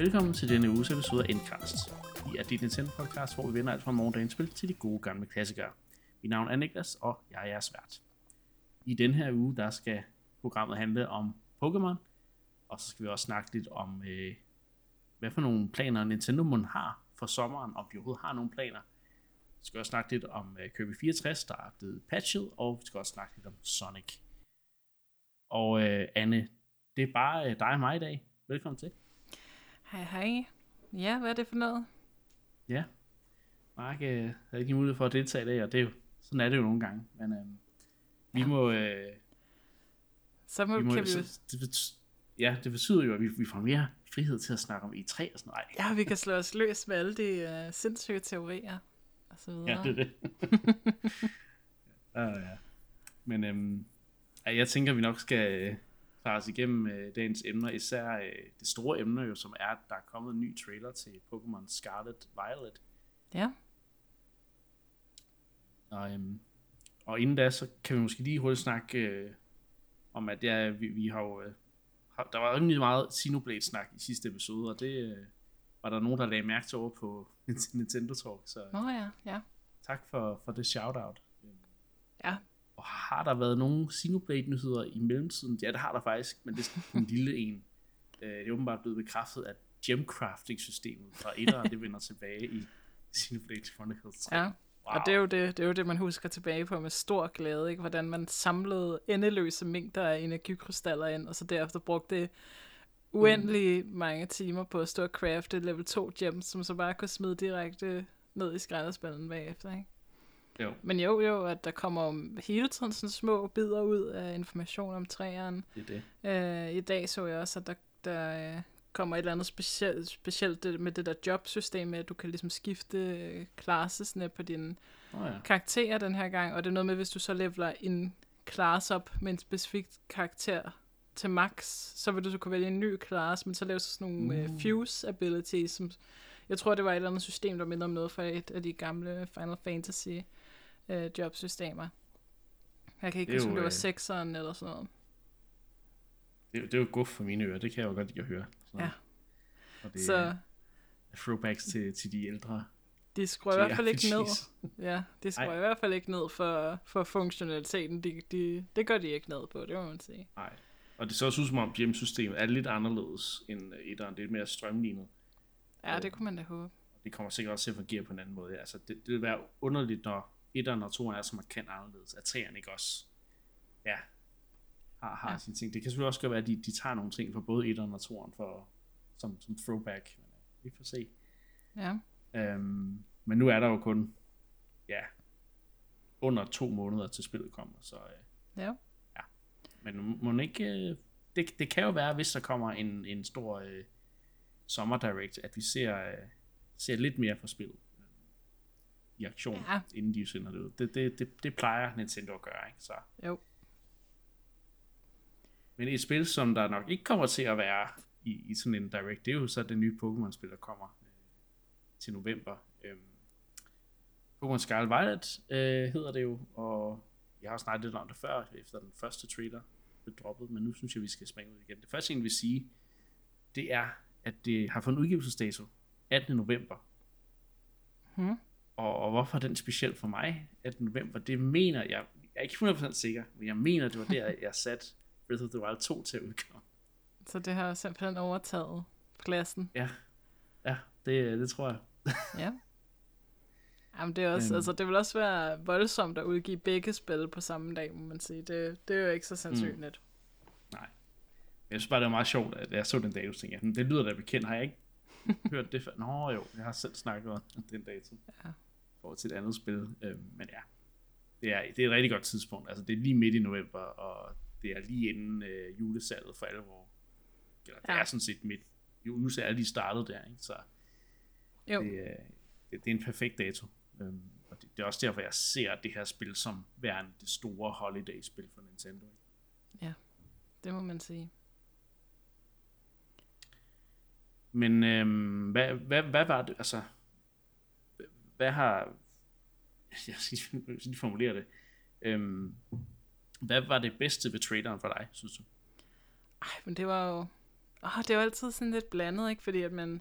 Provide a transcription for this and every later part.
Velkommen til denne uges episode af Endcast. Vi er dit Nintendo podcast, hvor vi vender alt fra morgendagens spil til de gode gamle klassikere. Mit navn er Niklas, og jeg er jeres vært. I den her uge, der skal programmet handle om Pokémon, og så skal vi også snakke lidt om, øh, hvad for nogle planer Nintendo mon har for sommeren, om de overhovedet har nogle planer. Vi skal også snakke lidt om øh, Kirby 64, der er blevet patchet, og vi skal også snakke lidt om Sonic. Og øh, Anne, det er bare øh, dig og mig i dag. Velkommen til. Hej hej. Ja, hvad er det for noget? Ja, Mark øh, havde ikke mulighed for at deltage i dag, og det er jo, sådan er det jo nogle gange. Men øh, vi Ja. må... Øh, Så må, vi må kan vi så, det ja, det betyder jo, at vi, vi får mere frihed til at snakke om E3 og sådan noget. Ja, vi kan slå os løs med alle de uh, sindssyge teorier og så videre. Ja, det er det. ja, ja. Men øhm, jeg tænker, vi nok skal øh, klare os igennem øh, dagens emner, især øh, det store emne jo, som er, at der er kommet en ny trailer til Pokémon Scarlet Violet. ja. Og, øhm, og inden da, så kan vi måske lige hurtigt snakke øh, om, at ja, vi, vi har jo... Øh, har, der var rimelig meget Xenoblade-snak i sidste episode, og det øh, var der nogen, der lagde mærke til over på Nintendo Talk, så Nå ja, ja. tak for, for det shout-out. Og har der været nogle Xenoblade-nyheder i mellemtiden? Ja, det har der faktisk, men det er sådan en lille en. Øh, Det er åbenbart blevet bekræftet, at gemcrafting-systemet fra 1'eren, det vender tilbage i Xenoblade Chronicles 3. ja. Wow. Og det er, jo det, det er jo det, man husker tilbage på med stor glæde, ikke? hvordan man samlede endeløse mængder af energikrystaller ind, og så derefter brugte uendelig mange timer på at stå og crafte level 2 gems, som så bare kunne smide direkte ned i skraldespanden bagefter. Ikke? Jo, Men jo, jo, at der kommer hele tiden sådan små bidder ud af information om træerne. det er det. Øh, I dag så jeg også, at der, der øh, kommer et eller andet specielt, specielt det, med det der jobsystem med, at du kan ligesom skifte øh, klassesne på dine Nå ja. karakterer den her gang. Og det er noget med, hvis du så leveler en class op med en specifik karakter til max, så vil du så kunne vælge en ny class, men så laver du sådan nogle uh. Uh. fuse abilities, som jeg tror, det var et eller andet system, der minder om noget fra et af de gamle Final Fantasy øh, jobsystemer. Jeg kan ikke huske, om det var øh, sekseren eller sådan noget. Det, det er jo guf for mine ører, det kan jeg jo godt lide at høre. Så, Ja. Og det Så er throwbacks til, til de ældre. de skruer i hvert fald ikke ned. Ja, de skruer Ej. i hvert fald ikke ned for, for funktionaliteten. De, de, det gør de ikke ned på, det må man sige. Nej. Og det ser også ud som om gem-systemet er lidt anderledes end øh, etteren. Det er mere strømlignet. Ja, det kunne man da håbe. Det kommer sikkert også til at fungere på en anden måde. Altså, det, det vil være underligt, når etteren og toeren er så markant anderledes. At treeren ikke også ja, har, har Ja. ja. sine ting. Det kan selvfølgelig også godt være, at de, de tager nogle ting fra både etteren og toeren for, som, som throwback. Men, øh, vi får se. Ja. Øhm, men nu er der jo kun ja, under to måneder til spillet kommer, så øh, Ja. men må ikke, øh, det, det kan jo være, hvis der kommer en, en stor øh, sommer direct, at vi ser, øh, ser lidt mere fra spillet i aktion, Ja. inden de sender det ud. Det, det, det, det plejer Nintendo at gøre, ikke? Så. Jo. Men et spil, som der nok ikke kommer til at være i, i sådan en direct, det er jo så det nye Pokémon-spil, der kommer øh, til november. Øhm, Pokémon Scarlet Violet øh, hedder det jo, og jeg har snakket lidt om det før, efter den første trailer blev droppet, men nu synes jeg, vi skal springe ud igen. Det første, jeg vil sige, det er, at det har fået en udgivelsesdato 18. november. Hmm. Og, og hvorfor er den speciel for mig, 18. november? Det mener jeg, jeg er ikke 100% sikker, men jeg mener, det var der, jeg satte Breath of the Wild 2 til at udkomme. Så det har simpelthen overtaget pladsen. Ja, ja det, det tror jeg. Ja. Jamen det er også, Øhm. altså det vil også være voldsomt at udgive begge spil på samme dag, må man sige. Det, det er jo ikke så sandsynligt. Nej. Men Jeg synes bare, det var meget sjovt, at jeg så den dato, tænkte jeg, "Hm, det lyder da bekendt, har jeg ikke hørt det før? Nå jo, jeg har selv snakket om den dato. Ja. For til et andet spil, øhm, men ja. Det er, det er et rigtig godt tidspunkt, altså det er lige midt i november, og det er lige inden øh, julesalget for alvor. Eller det Ja. er sådan set midt. Julesalget er lige startet der, ikke? Så Jo, det, er- det, det er en perfekt dato. Øhm, og det, det er også derfor, jeg ser det her spil som værende det store holiday-spil for Nintendo. Ikke? det må man sige. Men øhm, hvad, hvad, hvad var det, altså, hvad har, jeg skal lige- formulere det, øhm, hvad var det bedste ved traileren for dig, synes du? Ej, men det var jo... åh, det jo altid sådan lidt blandet, ikke? Fordi at man,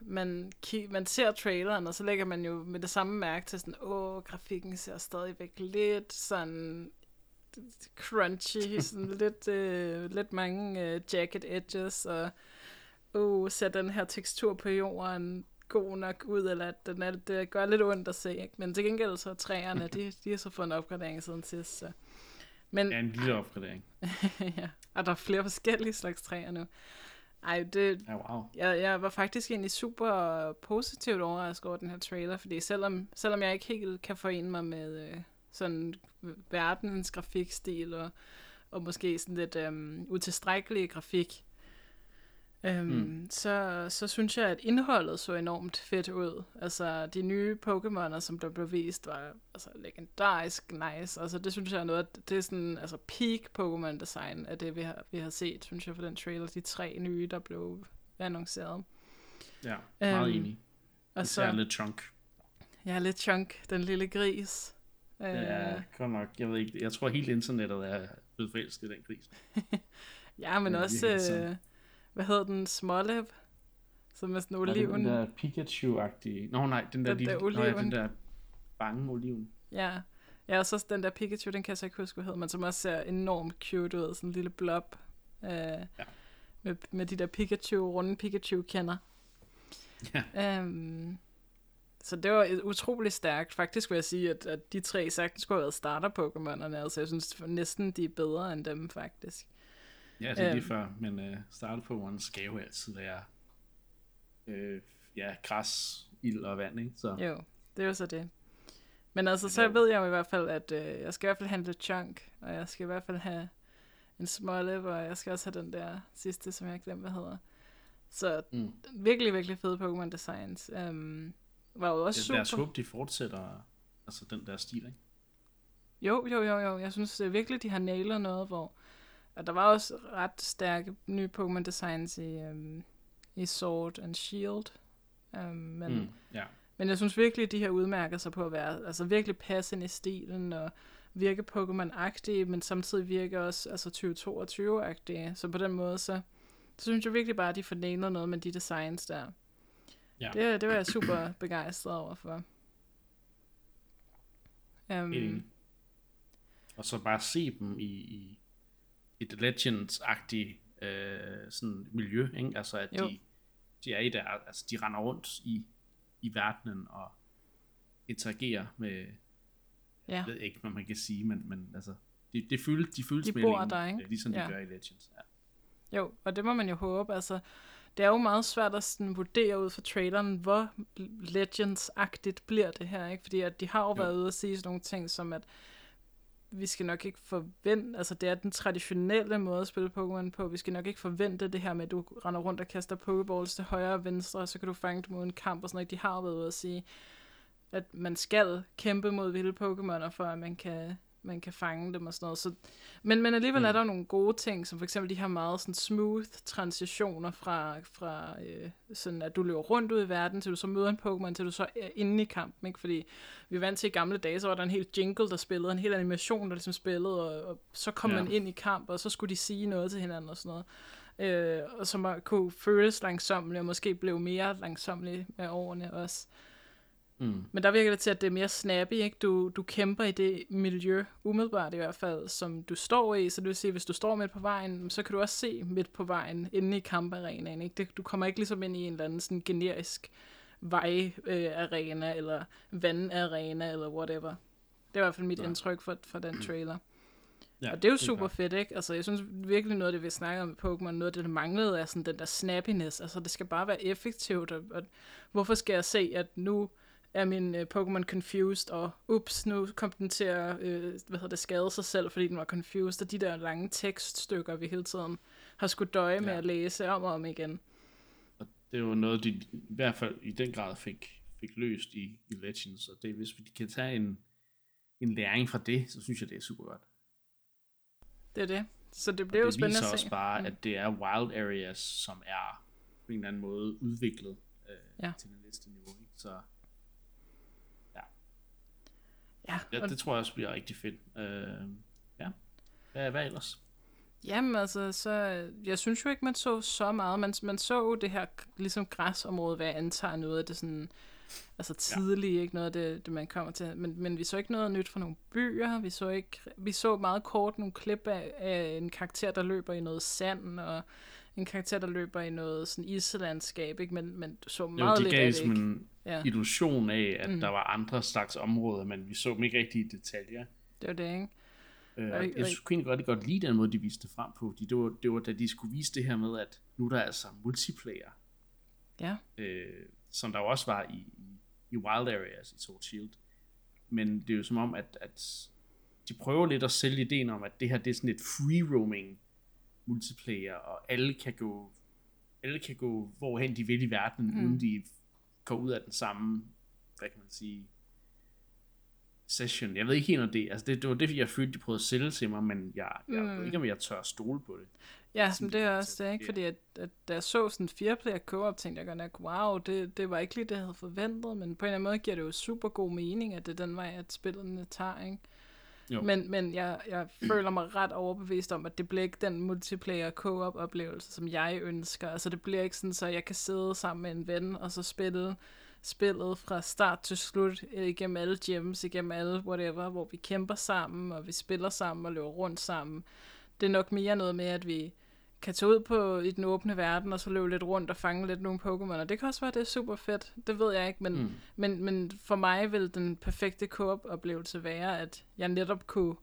man, man ser traileren, og så lægger man jo med det samme mærke til sådan, åh, grafikken ser stadigvæk lidt sådan crunchy, sådan lidt, øh, lidt mange øh, jacket edges, og åh, ser den her tekstur på jorden god nok ud, eller at den er, det gør lidt ondt at se, ikke? Men til gengæld så er træerne, de, de har så fået en opgradering siden sidst, så. Men, Ja, en lille opgradering. ja, og der er flere forskellige slags træer nu. Ej, det, Ja, wow. jeg, jeg var faktisk egentlig super positivt overrasket over den her trailer, fordi selvom, selvom jeg ikke helt kan forene mig med øh, sådan verdens grafikstil og, og måske sådan lidt øh, utilstrækkelig grafik, øhm, mm. så, så synes jeg, at indholdet så enormt fedt ud. Altså, de nye Pokémoner, som der blev vist, var altså, legendarisk nice. Altså, det synes jeg er noget, det er sådan, altså peak Pokémon design af det, vi har, vi har set, synes jeg, for den trailer. De tre nye, der blev annonceret. Ja, meget Øhm, enig. Og så, lidt chunk. jeg er lidt chunk, den lille gris. Øh, er godt nok, jeg ved ikke, jeg tror helt internettet er blevet forelsket i den gris. ja, men er også, øh, hvad hedder den, Smålep, som er sådan oliven. den der Pikachu-agtige. Nå nej, den der, Den lille, der Nå, ja, oliven. den der bange oliven. Ja. Ja, og så den der Pikachu, den kan jeg så ikke huske, hvad hedder, men som også ser enormt cute ud, sådan en lille blob. Øh, ja. med, med de der Pikachu, runde Pikachu-kender. Ja. Um, så det var utrolig stærkt. Faktisk vil jeg sige, at, at de tre sagtens skulle have været starter-Pokémonerne. Altså, jeg synes næsten, de er bedre end dem, faktisk. Ja, det er lige Øhm. før, men uh, starte på one skal jo altid være øh, ja, græs, ild og vand, ikke? Så Jo, det er jo så det. Men altså, så ved jeg jo i hvert fald, at øh, jeg skal i hvert fald handle chunk, og jeg skal i hvert fald have en smålip, og jeg skal også have den der sidste, som jeg har glemt, hvad hedder. Så mm. virkelig, virkelig fede Pokémon Designs. Um, var jo også det, super. lad os håbe, de fortsætter altså den der stil, ikke? Jo, jo, jo, jo. Jeg synes øh, virkelig, de har nailet noget, hvor... Og der var også ret stærke nye Pokémon Designs i, um, i Sword and Shield. Um, men, Mm. Ja. men jeg synes virkelig, de her udmærker sig på at være altså virkelig passende i stilen, og virke Pokémon-agtige, men samtidig virke også altså 2022-agtige. Så på den måde, så, så synes jeg virkelig bare, at de får nailet noget med de designs der. Ja. Det, det var jeg super begejstret over for. Um, Helt enig. Og så bare se dem i, i et Legends-agtigt øh, sådan miljø, ikke? Altså at Jo. de, de er i der, altså de render rundt i, i verdenen og interagerer med, ja. jeg ved ikke, hvad man kan sige, men, men altså, det, det føles, de føles De mere bor der, ikke? ligesom de Ja. gør i Legends. Ja. Jo, og det må man jo håbe. Altså, det er jo meget svært at sådan vurdere ud fra traileren, hvor Legends-agtigt bliver det her, ikke? Fordi at de har jo, Jo. været ude og sige sådan nogle ting, som at vi skal nok ikke forvente, altså det er den traditionelle måde at spille Pokémon på, vi skal nok ikke forvente det her med, at du render rundt og kaster Pokéballs til højre og venstre, og så kan du fange dem uden kamp og sådan noget. De har jo været ude at sige, at man skal kæmpe mod vilde Pokémoner, for at man kan, man kan fange dem og sådan noget. Så, men, men alligevel mm. er der nogle gode ting, som for eksempel de her meget sådan smooth transitioner fra, fra øh, sådan at du løber rundt ud i verden, til du så møder en Pokémon, til du så er inde i kampen, ikke? Fordi vi er vant til i gamle dage, så var der en helt jingle, der spillede, en hel animation, der ligesom spillede, og, og så kom Ja. man ind i kamp, og så skulle de sige noget til hinanden og sådan noget. Øh, og som kunne føles langsommeligt, og måske blev mere langsommeligt med årene også. Mm. Men der virker det til, at det er mere snappy, ikke? Du, du kæmper i det miljø, umiddelbart i hvert fald, som du står i. Så det vil sige, hvis du står midt på vejen, så kan du også se midt på vejen, inde i kamparenaen, ikke? Det, du kommer ikke ligesom ind i en eller anden sådan generisk vejarena, øh, eller vandarena, eller whatever. Det er i hvert fald mit Nej. indtryk for, for den trailer. Ja, Og det er jo super klart. fedt, ikke? Altså, jeg synes virkelig noget af det, vi snakker om med Pokémon, noget af det, der manglede, er sådan den der snappiness. Altså, det skal bare være effektivt, og, og hvorfor skal jeg se, at nu er min uh, Pokémon confused, og ups, nu kom den til at, øh, hvad hedder det, skade sig selv, fordi den var confused, og de der lange tekststykker, vi hele tiden har skulle døje med Ja. at læse om og om igen. Og det jo noget, de i hvert fald i den grad fik, fik løst i, i Legends, og det, hvis vi kan tage en, en læring fra det, så synes jeg, det er super godt. Det er det. Så det Og bliver jo det spændende viser at også se. bare, Mm. at det er wild areas, som er på en eller anden måde udviklet øh, Ja. til det næste niveau. Ikke? Så Ja, ja, og det tror jeg også bliver rigtig fedt. Øh, ja. Hvad, hvad ellers? Jamen altså, så, jeg synes jo ikke, man så så meget. Man, man så jo det her ligesom græsområde, hvad jeg antager noget af det sådan, altså tidligt, ja. ikke noget af det, det, man kommer til. Men, men vi så ikke noget nyt fra nogle byer. Vi så, ikke, vi så meget kort nogle klip af, af en karakter, der løber i noget sand, og en karakter, der løber i noget sådan islandskab, ikke? Men, men du så meget jo, lidt gav af det, en Ja. illusion af, at mm. der var andre slags områder, men vi så dem ikke rigtig i detaljer. Det var det, ikke? Øh, Og- jeg synes egentlig godt, godt lide den måde, de viste det frem på. De, det, var, det var, da de skulle vise det her med, at nu er der altså multiplayer, Ja. øh, som der jo også var i, i, i Wild Areas i Sword Shield. Men det er jo som om, at, at de prøver lidt at sælge ideen om, at det her det er sådan et free roaming multiplayer, og alle kan gå alle kan gå hvorhen de vil i verden, mm. uden de går ud af den samme, hvad kan man sige, session. Jeg ved ikke helt om det, altså det, det var det, jeg følte, de prøvede at sælge til mig, men jeg, jeg mm. ved ikke, om jeg tør at stole på det. Ja, som det er også så- det, ikke? Fordi at, at da jeg så sådan fire player co-op, tænkte jeg godt nok, wow, det, det var ikke lige det, jeg havde forventet, men på en eller anden måde giver det jo super god mening, at det er den vej, at spillerne tager, ikke? Jo. Men, men jeg, jeg føler mig ret overbevist om, at det bliver ikke den multiplayer co-op oplevelse, som jeg ønsker. Altså det bliver ikke sådan, så jeg kan sidde sammen med en ven, og så spille spillet fra start til slut, øh, igennem alle gems, igennem alle whatever, hvor vi kæmper sammen, og vi spiller sammen og løber rundt sammen. Det er nok mere noget med, at vi kan tage ud på i den åbne verden, og så løbe lidt rundt og fange lidt nogle Pokémon, og det kan også være, det er super fedt. Det ved jeg ikke, men, mm. men, men for mig vil den perfekte co-op-oplevelse være, at jeg netop kunne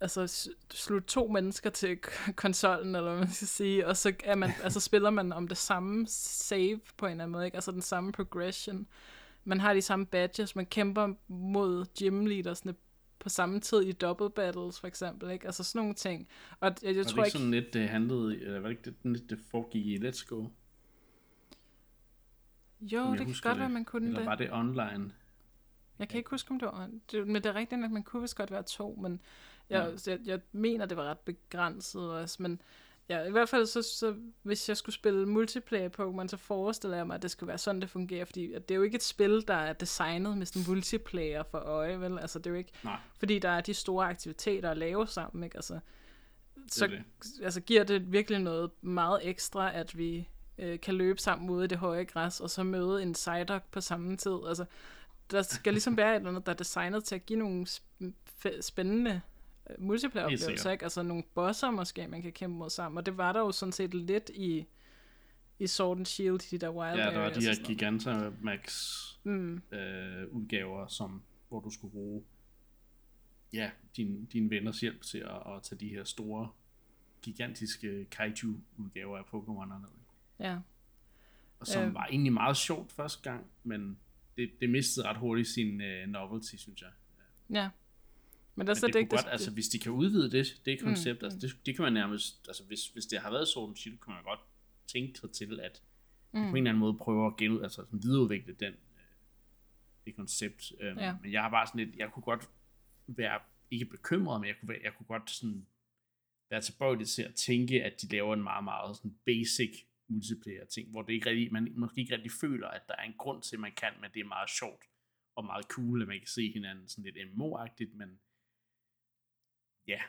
altså slutte to mennesker til konsollen, eller hvad man skal sige, og så er man, altså spiller man om det samme save på en eller anden måde, ikke? altså den samme progression. Man har de samme badges, man kæmper mod gym leadersne på samme tid i double battles, for eksempel, ikke? Altså sådan nogle ting. Og jeg, jeg Jeg tror var det ikke... sådan lidt, det handlede, eller var det ikke det, lidt, det foregik i Let's Go? Jo, det kan godt være, man kunne Eller det. var det online? Jeg kan ikke huske, om det var... Det, men det er rigtigt, at man kunne vist godt være to, men jeg, ja. jeg, jeg mener, det var ret begrænset også. Men ja, i hvert fald, så, så, hvis jeg skulle spille multiplayer Pokémon, så forestiller jeg mig, at det skulle være sådan, det fungerer. Fordi at det er jo ikke et spil, der er designet med sådan multiplayer for øje, vel? Altså, det er jo ikke... Nej. Fordi der er de store aktiviteter at lave sammen, ikke? Altså, så det. altså, giver det virkelig noget meget ekstra, at vi øh, kan løbe sammen ude i det høje græs, og så møde en Psyduck på samme tid. Altså, der skal ligesom være et eller andet, der er designet til at give nogle spændende multiplayer-oplevelser, sikkert. ikke? Altså nogle bosser måske, man kan kæmpe mod sammen. Og det var der jo sådan set lidt i, i Sword and Shield, de der Wild Ja, der var de her. Gigantamax Mm. øh, udgaver, som, hvor du skulle bruge ja, din, dine venners hjælp til at, at tage de her store, gigantiske kaiju-udgaver af Pokémon'erne. Ja. Og som øh. var egentlig meget sjovt første gang, men det, det mistede ret hurtigt sin øh, novelty, synes jeg. ja. Men der er Men slet det kunne ikke godt, altså hvis de kan udvide det, det koncept, mm, altså det, det kan man nærmest, altså hvis, hvis det har været Sword and Shield, kan man godt tænke sig til, at mm. på en eller anden måde prøve at genud, altså sådan videreudvikle den, øh, det koncept. Øhm, Ja. Men jeg har bare sådan lidt, jeg kunne godt være, ikke bekymret, men jeg kunne, være, jeg kunne godt sådan være tilbøjelig til at tænke, at de laver en meget, meget sådan basic multiplayer ting, hvor det ikke rigtig, man måske ikke rigtig føler, at der er en grund til, at man kan, men det er meget sjovt og meget cool, at man kan se hinanden sådan lidt MMO-agtigt, men ja,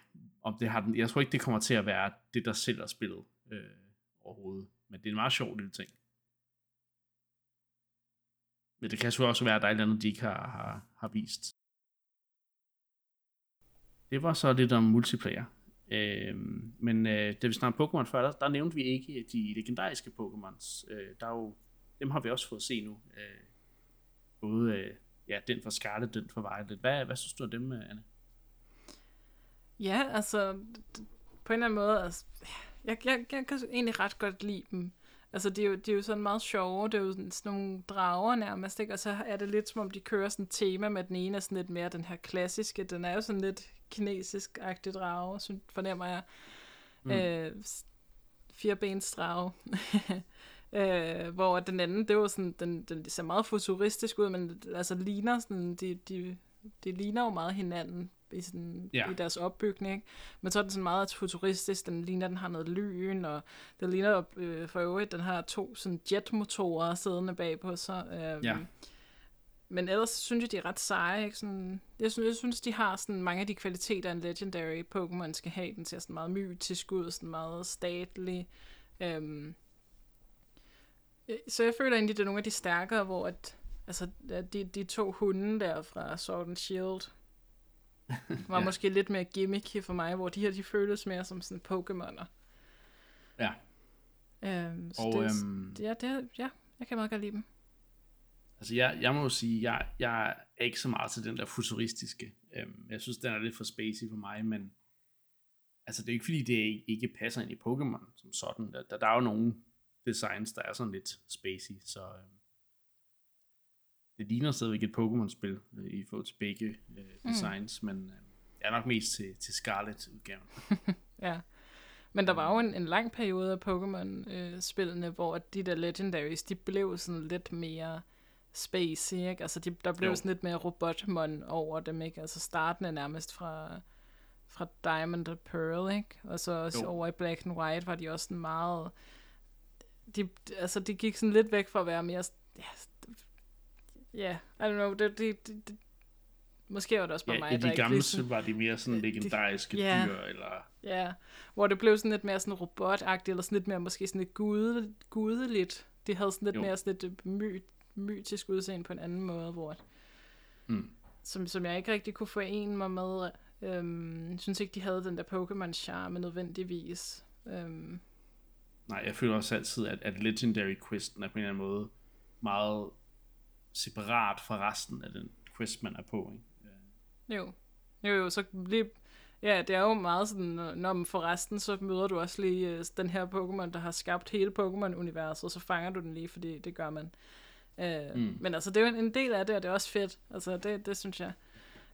om det har den, jeg tror ikke, det kommer til at være det, der sælger spillet øh, overhovedet, men det er en meget sjov lille ting. Men det kan selvfølgelig også være, at der er et eller andet, de ikke har, har, har vist. Det var så lidt om multiplayer. Øh, men øh, da vi snakkede Pokémon før, der, der nævnte vi ikke de legendariske Pokémons. Øh, der er jo, dem har vi også fået se nu. Øh, både øh, ja, den fra Scarlet, den fra Violet. Hvad, hvad synes du om dem, øh, Anne? Ja, altså, på en eller anden måde, altså, jeg, jeg, jeg kan egentlig ret godt lide dem. Altså, de er, jo, de er jo sådan meget sjove, det er jo sådan, sådan nogle drager nærmest, ikke? Og så er det lidt som om, de kører sådan et tema med den ene er sådan lidt mere den her klassiske, den er jo sådan lidt kinesisk-agtig drage, synes, fornemmer jeg. Mm. Øh, s- firebensdrage. øh, hvor den anden, det var sådan, den, den ser meget futuristisk ud, men altså ligner sådan, de, de, de ligner jo meget hinanden i, sådan, Ja. i deres opbygning, ikke? Men så er den sådan meget futuristisk, den ligner, den har noget lyn, og den ligner øh, for øvrigt, den har to sådan jetmotorer siddende bagpå sig. Øh, Ja. men ellers synes jeg, de er ret seje. Ikke? Sådan, jeg, synes, jeg synes, de har sådan mange af de kvaliteter, en legendary Pokémon skal have. Den ser sådan meget mytisk ud, sådan meget statlig. Øhm, så jeg føler egentlig, det er nogle af de stærkere, hvor at, altså, de, de to hunde der fra Sword and Shield var ja. måske lidt mere gimmicky for mig, hvor de her, de føles mere som sådan Pokémoner. Ja. Øhm, så og, det, øhm, ja, det, ja, jeg kan meget godt lide dem. Altså, jeg, jeg må jo sige, jeg, jeg er ikke så meget til den der futuristiske. Øhm, jeg synes, den er lidt for spacey for mig, men altså, det er ikke fordi, det ikke passer ind i Pokémon som sådan. Der, der, der er jo nogle designs, der er sådan lidt spacey, så øhm, det ligner stadigvæk et Pokémon-spil øh, i forhold til begge øh, mm. designs, mm. men øh, jeg er nok mest til, til Scarlet-udgaven. ja. Men der var jo en, en lang periode af Pokémon-spillene, øh, hvor de der Legendaries, de blev sådan lidt mere spacey, ikke? Altså, de, der blev jo. sådan lidt mere robotmon over dem, ikke? Altså, starten er nærmest fra, fra Diamond og Pearl, ikke? Og så også jo. over i Black and White var de også sådan meget... De, altså, de gik sådan lidt væk fra at være mere... Ja, ja I don't know, det, det, det, det Måske var det også bare ja, mig, ja, de gamle ligesom, var de mere sådan legendariske yeah, dyr, eller... Ja, hvor det blev sådan lidt mere sådan robotagtigt, eller sådan lidt mere måske sådan lidt gude, gudeligt. De havde sådan lidt jo. mere sådan lidt my, mytisk udseende på en anden måde, hvor... Mm. Som, som jeg ikke rigtig kunne forene mig med. Øhm, jeg synes ikke, de havde den der Pokémon-charme nødvendigvis. Øhm. Nej, jeg føler også altid, at, at Legendary Questen er på en eller anden måde meget separat fra resten af den quest, man er på. Ikke? Jo. Jo, jo, så lige... Ja, det er jo meget sådan, når man forresten, så møder du også lige uh, den her Pokémon, der har skabt hele Pokémon-universet, så fanger du den lige, fordi det gør man. Uh, mm. Men altså, det er jo en, del af det, og det er også fedt. Altså, det, det synes jeg.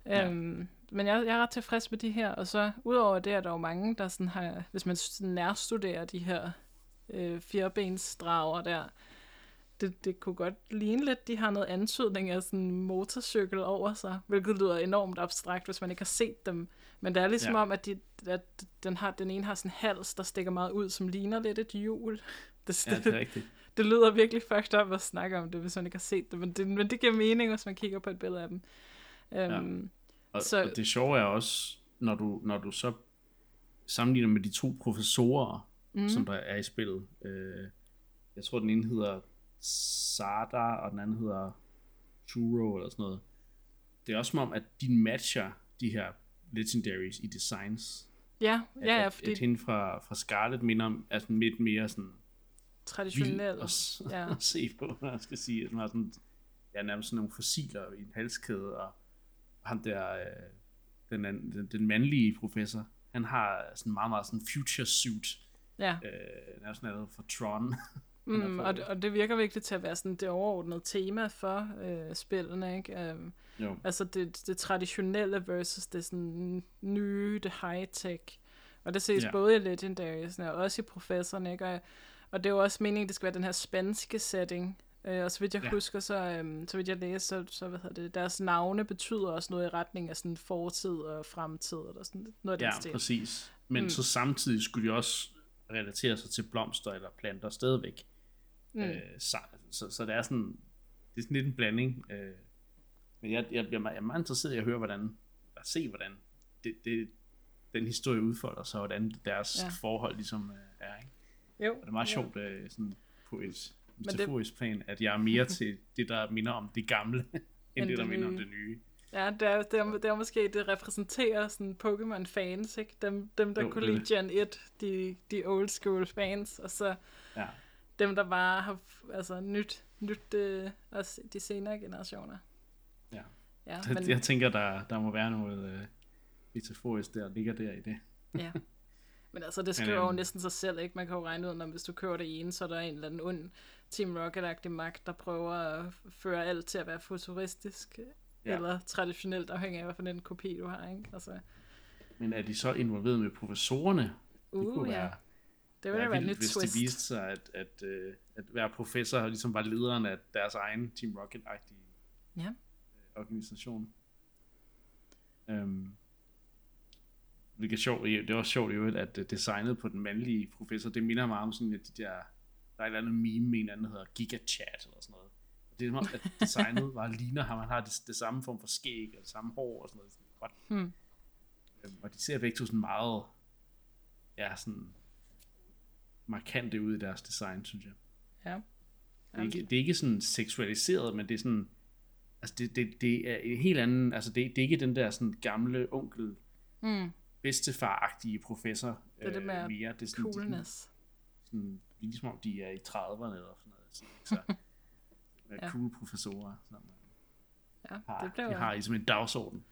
Ja. Um, men jeg, jeg er ret tilfreds med de her, og så udover det er der jo mange, der sådan har, hvis man nærstuderer de her uh, firebensdrager der, det, det kunne godt ligne lidt, de har noget antydning af sådan en motorcykel over sig, hvilket lyder enormt abstrakt, hvis man ikke har set dem. Men det er ligesom ja. om, at, de, at den, har, den ene har sådan en hals, der stikker meget ud, som ligner lidt et hjul. Det, ja, det er rigtigt. Det lyder virkelig fucked up at snakke om det, hvis man ikke har set det, men det, men det giver mening, hvis man kigger på et billede af dem. Um, ja. og, så, og det sjove er også, når du, når du så sammenligner med de to professorer, mm. som der er i spillet. Øh, jeg tror, den ene hedder Sada, og den anden hedder Churro, eller sådan noget. Det er også som om, at de matcher de her legendaries i designs. Ja, ja, ja. Fordi... At, at hende fra, fra Scarlet minder om, altså lidt mere sådan traditionel at, ja. at se på, hvad jeg skal sige. Den har sådan, ja, nærmest sådan nogle fossiler i en halskæde, og han der, øh, den, den, den mandlige professor, han har sådan meget, meget sådan future suit. Ja. Øh, nærmest noget fra Tron. Mm, og, det, og det virker virkelig til at være sådan det overordnede tema for øh, spillene, ikke? Um, jo. Altså det, det traditionelle versus det sådan nye, det high-tech. Og det ses ja. både i Legendaries og også i Professoren, ikke? Og, og det er jo også meningen, det skal være den her spanske setting. Øh, og så vidt jeg ja. husker, så, øhm, så vidt jeg læser, så, så hvad hedder det, deres navne betyder også noget i retning af sådan fortid og fremtid, eller sådan noget af Ja, stil. præcis. Men mm. så samtidig skulle de også relatere sig til blomster eller planter stadigvæk. Mm. Øh, så, så, så det er sådan, det er sådan lidt en blanding. Øh, men jeg, jeg, jeg, jeg er meget interesseret i at høre, hvordan, at se, hvordan det, det, den historie udfolder sig, og hvordan deres ja. forhold ligesom øh, er. Ikke? Jo. Og det er meget sjovt, øh, sådan på et metaforisk det... plan, at jeg er mere til det, der minder om det gamle, end det, der minder om det nye. Ja, det er, det, er, det er måske, det repræsenterer sådan Pokémon-fans, ikke? Dem, dem der jo, kunne lide Gen 1, de, de old school fans, og så ja dem, der bare har altså, nyt, nyt øh, også de senere generationer. Ja. ja men... Jeg tænker, der, der må være noget øh, metaforisk, der ligger der i det. ja. Men altså, det skriver jo øhm, næsten sig selv, ikke? Man kan jo regne ud, når hvis du kører det ene, så er der en eller anden ond Team Rocket-agtig magt, der prøver at føre alt til at være futuristisk, ja. eller traditionelt, afhængig af, hvilken kopi du har, ikke? Altså... Men er de så involveret med professorerne? Uh, det kunne ja. være det ville ja, være lidt hvis twist. det viste sig, at, at, øh, at være professor ligesom var lederen af deres egen Team Rocket-agtige ja. Øh, organisation. Um, hvilket er sjovt, det er også sjovt i øvrigt, at øh, designet på den mandlige professor, det minder meget om sådan, at de der, der er et eller andet meme med en anden, der hedder GigaChat eller sådan noget. Det det er som om, at designet bare ligner ham. Han har det, det samme form for skæg og det samme hår og sådan noget. What? Hmm. Øhm, Og de ser begge to sådan meget, ja, sådan markante ud i deres design, synes jeg. Ja. Det er, ikke, det er ikke sådan seksualiseret, men det er sådan, altså det, det, det er en helt anden, altså det, det er ikke den der sådan gamle onkel, Mm. bedstefar-agtige professor Det er det med øh, mere. Det er sådan, Coolness. sådan, ligesom om de er i 30'erne eller sådan noget. Sådan, så, Ja. cool professorer, som Ja, har, det blev de har ligesom en dagsorden.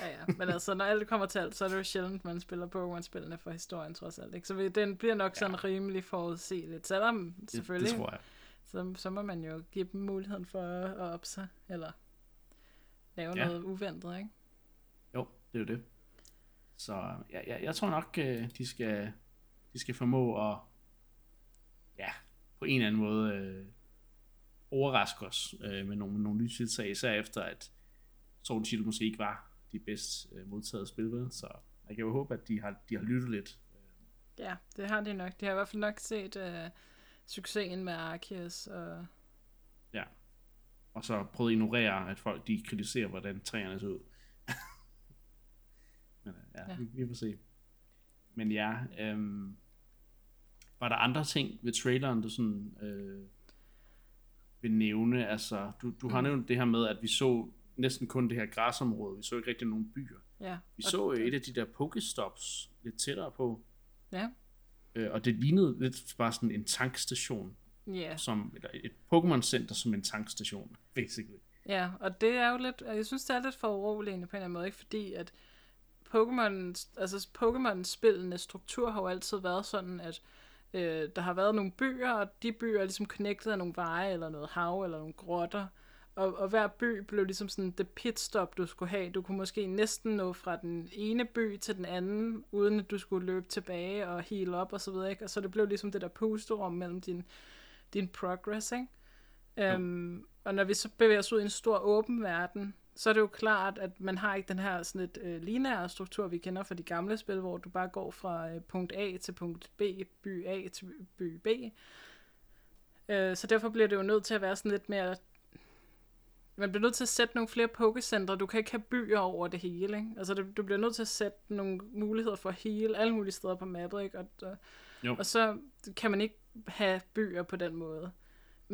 Ja, ja. Men altså, når alt kommer til alt, så er det jo sjældent, man spiller Pokémon-spillene for historien, trods alt. Ikke? Så vi- den bliver nok sådan ja. rimelig forudsigeligt. Selvom, Det, selvfølgelig, det tror jeg. så, så må man jo give dem muligheden for at, at op sig, eller lave Ja. noget uventet, ikke? Jo, det er jo det. Så ja, ja, jeg tror nok, øh, de skal, de skal formå at ja, på en eller anden måde øh, overraske os øh, med nogle, nogle nye tiltag, især efter at and Shield måske ikke var de bedst øh, modtaget spil ved, så jeg kan jo håbe, at de har, de har lyttet lidt. Ja, det har de nok. De har i hvert fald nok set uh, succesen med Arceus, og Ja. Og så prøvet at ignorere, at folk de kritiserer, hvordan træerne ser ud. Men øh, ja, Ja. ja. Vi, vi får se. Men ja, øhm, var der andre ting ved traileren, du sådan øh, vil nævne? Altså, du, du har Mm. nævnt det her med, at vi så næsten kun det her græsområde. Vi så ikke rigtig nogen byer. ja. Vi så øh, et af de der Pokestops lidt tættere på. Ja, Øh, og det lignede lidt bare sådan en tankstation. ja. Som, eller et Pokémon Center som en tankstation, basically. Ja, og det er jo lidt, jeg synes, det er lidt for uroligende på en eller anden måde, ikke? fordi at Pokémon, altså Pokémon-spillenes struktur har jo altid været sådan, at øh, der har været nogle byer, og de byer er ligesom connected af nogle veje, eller noget hav, eller nogle grotter, og, og hver by blev ligesom sådan det pitstop, du skulle have. Du kunne måske næsten nå fra den ene by til den anden, uden at du skulle løbe tilbage og heal op og så videre, ikke? Og så det blev ligesom det der pusterum mellem din, din progress, ikke? Um, og når vi så bevæger os ud i en stor åben verden, så er det jo klart, at man har ikke den her sådan et øh, lineære struktur, vi kender fra de gamle spil, hvor du bare går fra øh, punkt A til punkt B, by A til by B. Øh, så derfor bliver det jo nødt til at være sådan lidt mere... Man bliver nødt til at sætte nogle flere pokecentre. Du kan ikke have byer over det hele, ikke? Altså, det, du bliver nødt til at sætte nogle muligheder for hele, alle mulige steder på mappet, ikke? Og, Jo. og så kan man ikke have byer på den måde.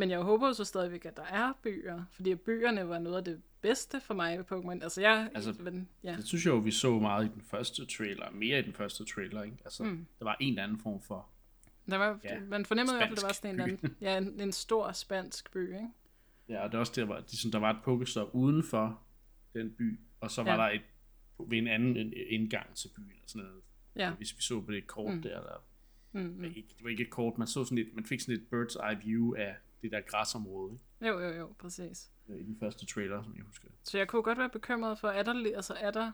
Men jeg håber jo så stadigvæk, at der er byer, fordi byerne var noget af det bedste for mig ved Pokémon. Altså, jeg... Altså, men, ja. Det synes jeg jo, vi så meget i den første trailer, mere i den første trailer, ikke? Altså, mm. der var en eller anden form for, Der var, ja, man fornemmede i hvert fald, at der var sådan en, anden, ja, en, en stor spansk by, ikke? ja, og det er også der, hvor ligesom, der var et Pokestop uden for den by, og så var Ja. der et ved en anden en- indgang til byen, eller sådan noget. Ja. Hvis vi så på det kort mm. der, eller, Mm, mm. ikke, det var ikke et kort, man så sådan et, man fik sådan et bird's eye view af det der græsområde, ikke? Jo, jo, jo, præcis. Øh, i den første trailer, som jeg husker. Så jeg kunne godt være bekymret for, er der, altså, er der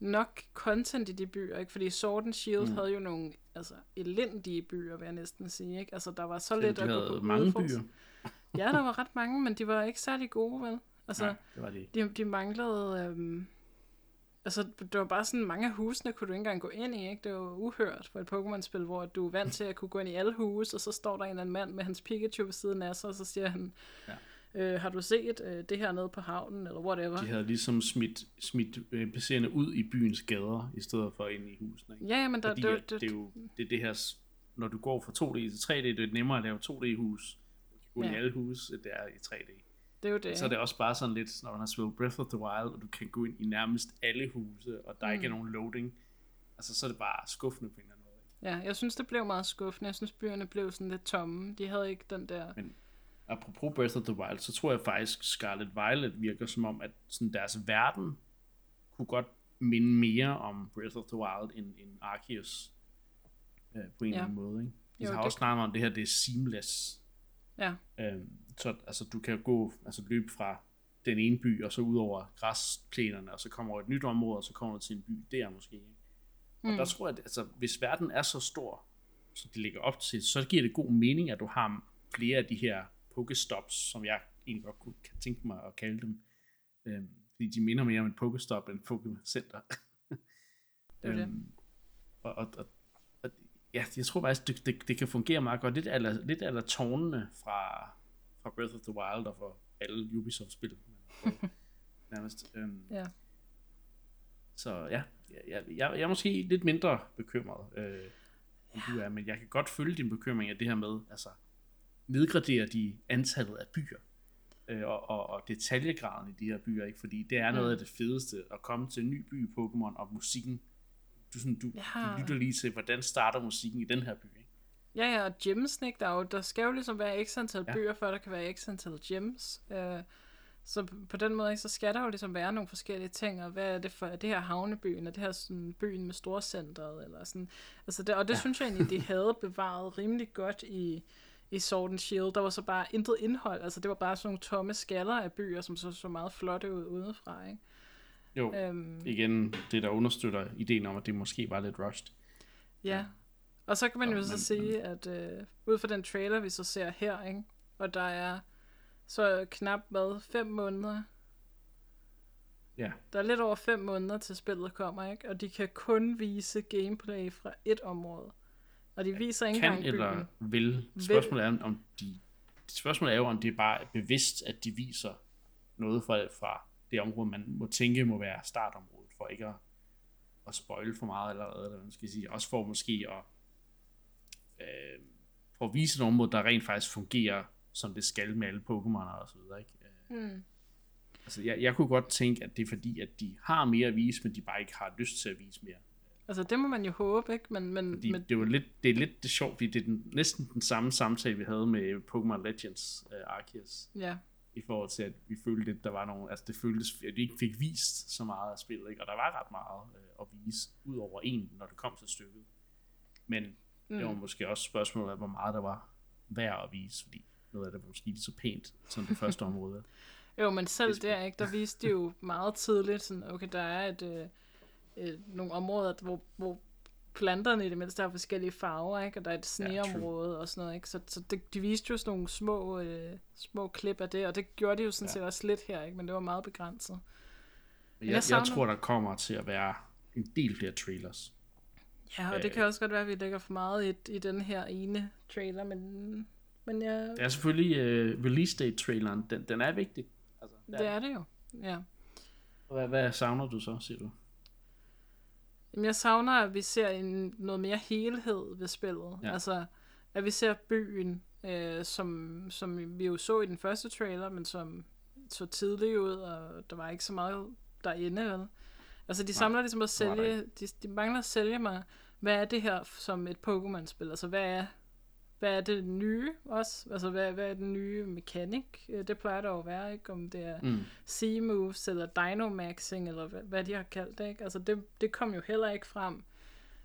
nok content i de byer, ikke? Fordi Sword and Shield mm. havde jo nogle altså, elendige byer, vil jeg næsten sige, ikke? Altså, der var så lidt de at gå på mange udfors- byer. Ja, der var ret mange, men de var ikke særlig gode, vel? Altså, Nej, det var ikke. de, de manglede... Øhm, altså, det var bare sådan, mange af husene kunne du ikke engang gå ind i, ikke? Det var uhørt for et Pokémon-spil, hvor du er vant til at kunne gå ind i alle huse, og så står der en eller anden mand med hans Pikachu ved siden af sig, og så siger han, Ja. øh, har du set øh, det her nede på havnen, eller whatever? De havde ligesom smidt, smidt øh, passerende ud i byens gader, i stedet for ind i husene. Ikke? Ja, ja, men der, Fordi det, det, det, er jo det, er det her, når du går fra 2D til 3D, det er nemmere at lave 2D-hus. Du kan gå ind i Ja. alle hus, end det er i 3D. Det er jo det. Så er det også bare sådan lidt, når man har spillet Breath of the Wild, og du kan gå ind i nærmest alle huse, og der mm. ikke er nogen loading. Altså, så er det bare skuffende på en eller anden måde. Ja, jeg synes, det blev meget skuffende. Jeg synes, byerne blev sådan lidt tomme. De havde ikke den der... Men apropos Breath of the Wild, så tror jeg faktisk, Scarlet Violet virker som om, at sådan deres verden kunne godt minde mere om Breath of the Wild end, end Arceus øh, på en Ja. eller anden måde. Ikke? De Jo, har det- også snakket om det her, det er seamless. Ja, Øh, så altså, du kan gå, altså løbe fra den ene by, og så ud over græsplænerne, og så kommer du et nyt område, og så kommer du til en by der måske. Ikke? Og Mm. der tror jeg, at altså, hvis verden er så stor, som det ligger op til, så giver det god mening, at du har flere af de her pokestops, som jeg egentlig godt kunne kan tænke mig at kalde dem. Øhm, fordi de minder mere om et pokestop end et pokecenter. Det er det. Øhm, og, og, og, og, ja, jeg tror faktisk, det, det, det kan fungere meget godt. Lidt eller, lidt eller tårnene fra, fra Breath of the Wild og for alle Ubisoft-spil. Nærmest. Øhm, Ja. Så ja, jeg, jeg, jeg er måske lidt mindre bekymret, øh, end du er, men jeg kan godt følge din bekymring af det her med, altså, nedgradere de antallet af byer, øh, og, og, og detaljegraden i de her byer, ikke? fordi det er noget Mm. af det fedeste, at komme til en ny by i Pokémon, og musikken, du, sådan, du, Ja. du lytter lige til, hvordan starter musikken i den her by, ikke? Ja, ja, og ikke? Der, er jo, der skal jo ligesom være x antal Ja. byer, før der kan være x antal gems. Øh, så på den måde, så skal der jo ligesom være nogle forskellige ting, og hvad er det for, er det her havnebyen, er det her sådan byen med storcentret, eller sådan. Altså det, og det ja. synes jeg egentlig, de havde bevaret rimelig godt i, i Sword and Shield. Der var så bare intet indhold, altså det var bare sådan nogle tomme skaller af byer, som så så meget flotte ud udefra, ikke? Jo, Øhm, igen, det der understøtter ideen om, at det måske var lidt rushed. Ja. Og så kan man jo så man- sige, at øh, ud fra den trailer, vi så ser her, ikke? og der er så knap, hvad, fem måneder. Ja, Der er lidt over fem måneder til spillet kommer, ikke? Og de kan kun vise gameplay fra et område. Og de viser ikke kan engang eller byen. vil. Spørgsmålet er, om de, spørgsmålet er jo, om det er bare bevidst, at de viser noget fra, fra det område, man må tænke må være startområdet, for ikke at, at spoil for meget allerede, eller hvad man skal sige. Også for måske at, øh, for at vise et område, der rent faktisk fungerer, som det skal med alle Pokémoner og så videre, ikke? Øh, Mm. Altså, jeg, jeg kunne godt tænke, at det er fordi, at de har mere at vise, men de bare ikke har lyst til at vise mere. Altså, det må man jo håbe, ikke? Men, men, Fordi men det, var lidt, det er lidt det sjovt, fordi det er den, næsten den samme samtale, vi havde med Pokémon Legends uh, Arceus, ja. I forhold til, at vi følte, at der var nogle, altså det føltes, at vi ikke fik vist så meget af spillet, ikke? og der var ret meget uh, at vise, ud over en, når det kom til stykket. Men mm. det var Mm. måske også spørgsmålet af, hvor meget der var værd at vise, fordi noget af det var måske lige så pænt, som det første område. Jo, men selv Det er der, ikke, der viste de jo meget tidligt, sådan, okay, der er et, øh, et, nogle områder, hvor, hvor planterne i det mindste har forskellige farver, ikke? og der er et sneområde og sådan noget. Ikke? Så, så det, de viste jo sådan nogle små, øh, små klip af det, og det gjorde de jo sådan Ja. set også lidt her, ikke? men det var meget begrænset. Men jeg jeg, jeg savner- tror, der kommer til at være en del flere trailers. Ja, og det Øh. kan også godt være, at vi lægger for meget i, i den her ene trailer, men, men ja, Det er selvfølgelig uh, release date traileren, den, den er vigtig. Altså, det er det jo. Ja. Hvad, hvad savner du så, siger du? Jamen, jeg savner, at vi ser en, noget mere helhed ved spillet. Ja. Altså, at vi ser byen, øh, som, som vi jo så i den første trailer, men som så tidligt ud, og der var ikke så meget derinde, vel? Altså, de Nej, samler ligesom at sælge, de, de mangler at sælge mig, hvad er det her som et Pokémon-spil? Altså, hvad er, hvad er det nye også? Altså, hvad, hvad er den nye mekanik? Øh, Det plejer der jo at være, ikke? Om det er Mm. C-moves, eller Dynamaxing, eller hvad, hvad de har kaldt det, ikke? Altså, det, det kom jo heller ikke frem.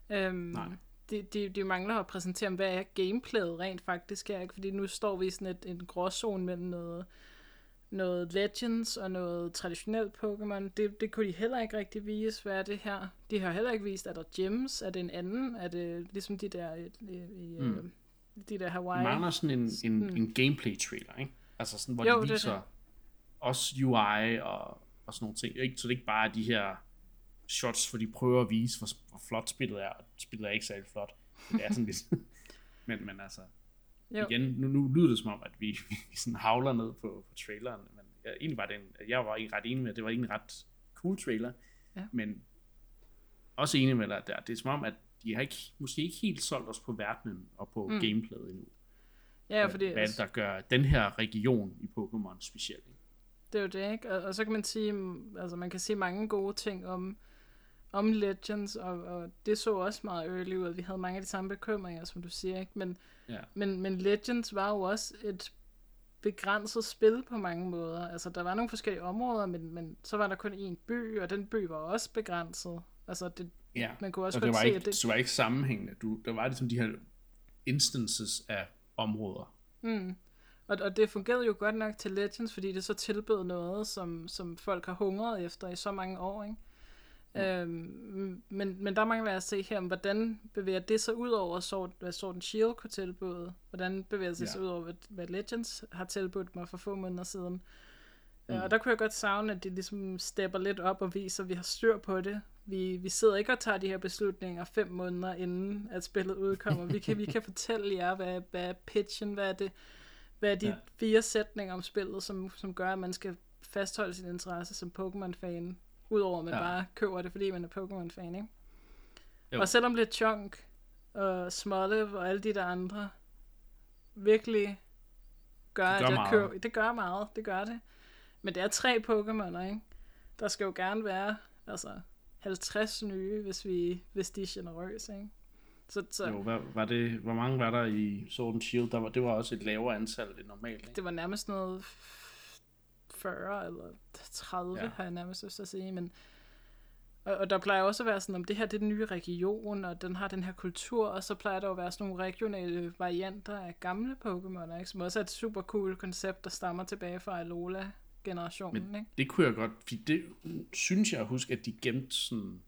Øhm, Nej. de, de, de mangler at præsentere, hvad er gameplayet rent faktisk er, ikke? Fordi nu står vi i sådan et, en gråzone mellem noget, noget Legends og noget traditionelt Pokémon. Det, det kunne de heller ikke rigtig vise, hvad er det her. De har heller ikke vist, er der gems? Er det en anden? Er det ligesom de der, i, i, Mm. mm. De der Hawaii? mangler sådan en, en, Mm. en gameplay-trailer, ikke? Altså sådan, hvor Jo, de er viser det. også UI og, og sådan nogle ting. Ikke? Så det ikke bare er de her shots, hvor de prøver at vise, hvor, hvor flot spillet er. Og Spillet er ikke særlig flot. Det er sådan lidt... men, men altså, Jo. igen, nu, nu lyder det som om, at vi, vi sådan havler ned på, på traileren. Men jeg, egentlig var det en, jeg var ikke ret enig med, at det var ikke en ret cool trailer. Ja. Men også enig med dig, at det er, det er som om, at de har ikke, måske ikke helt solgt os på verdenen og på mm. Gameplayet endnu. Ja, fordi hvad er det, der gør den her region i Pokémon speciel? ikke? Det er jo det, ikke? Og, og så kan man sige, altså man kan sige mange gode ting om, om Legends, og, og det så også meget early ud. Vi havde mange af de samme bekymringer, som du siger, ikke? Men, Ja. men, men Legends var jo også et begrænset spil på mange måder. Altså, der var nogle forskellige områder, men, men så var der kun én by, og den by var også begrænset. Altså, det, Ja, man kunne også og det godt var, se, ikke, det... det var ikke sammenhængende. Du, der var ligesom de her instances af områder. Mm. Og, og det fungerede jo godt nok til Legends, fordi det så tilbød noget, som, som folk har hungret efter i så mange år, ikke? Øhm, men, men der mangler jeg at se her, hvordan bevæger det sig ud over, Sword, hvad Sword and Shield kunne tilbyde? Hvordan bevæger det sig Ja. ud over, hvad, hvad Legends har tilbudt mig for få måneder siden? Mm. Mm. Og der kunne jeg godt savne, at de ligesom stepper lidt op og viser, at vi har styr på det. Vi, vi sidder ikke og tager de her beslutninger fem måneder inden, at spillet udkommer. Vi kan, vi kan fortælle jer, hvad, hvad er pitchen, hvad er det, hvad er de Ja. fire sætninger om spillet, som, som gør, at man skal fastholde sin interesse som Pokémon-fan, udover at man Ja. bare køber det, fordi man er Pokémon-fan, ikke? Jo. Og selvom lidt Chunk og Smoliv og alle de der andre virkelig gør, Det gør at jeg meget. køber... Det gør meget, det gør det. Men det er tre Pokémoner, ikke? Der skal jo gerne være altså 50 nye, hvis, vi, hvis de er generøse, ikke? Så, så Jo, hvad, var det, hvor mange var der i Sword and Shield? Der var, det var også et lavere antal end normalt. Ikke? det var nærmest noget 40 eller 30, Ja. har jeg nærmest lyst til at sige, men og, og der plejer også at være sådan, om det her det er den nye region, og den har den her kultur, og så plejer der at være sådan nogle regionale varianter af gamle Pokémon, ikke? som også er et super cool koncept, der stammer tilbage fra Alola-generationen. Men Ikke? det kunne jeg godt, fordi det synes jeg at huske, at de gemte sådan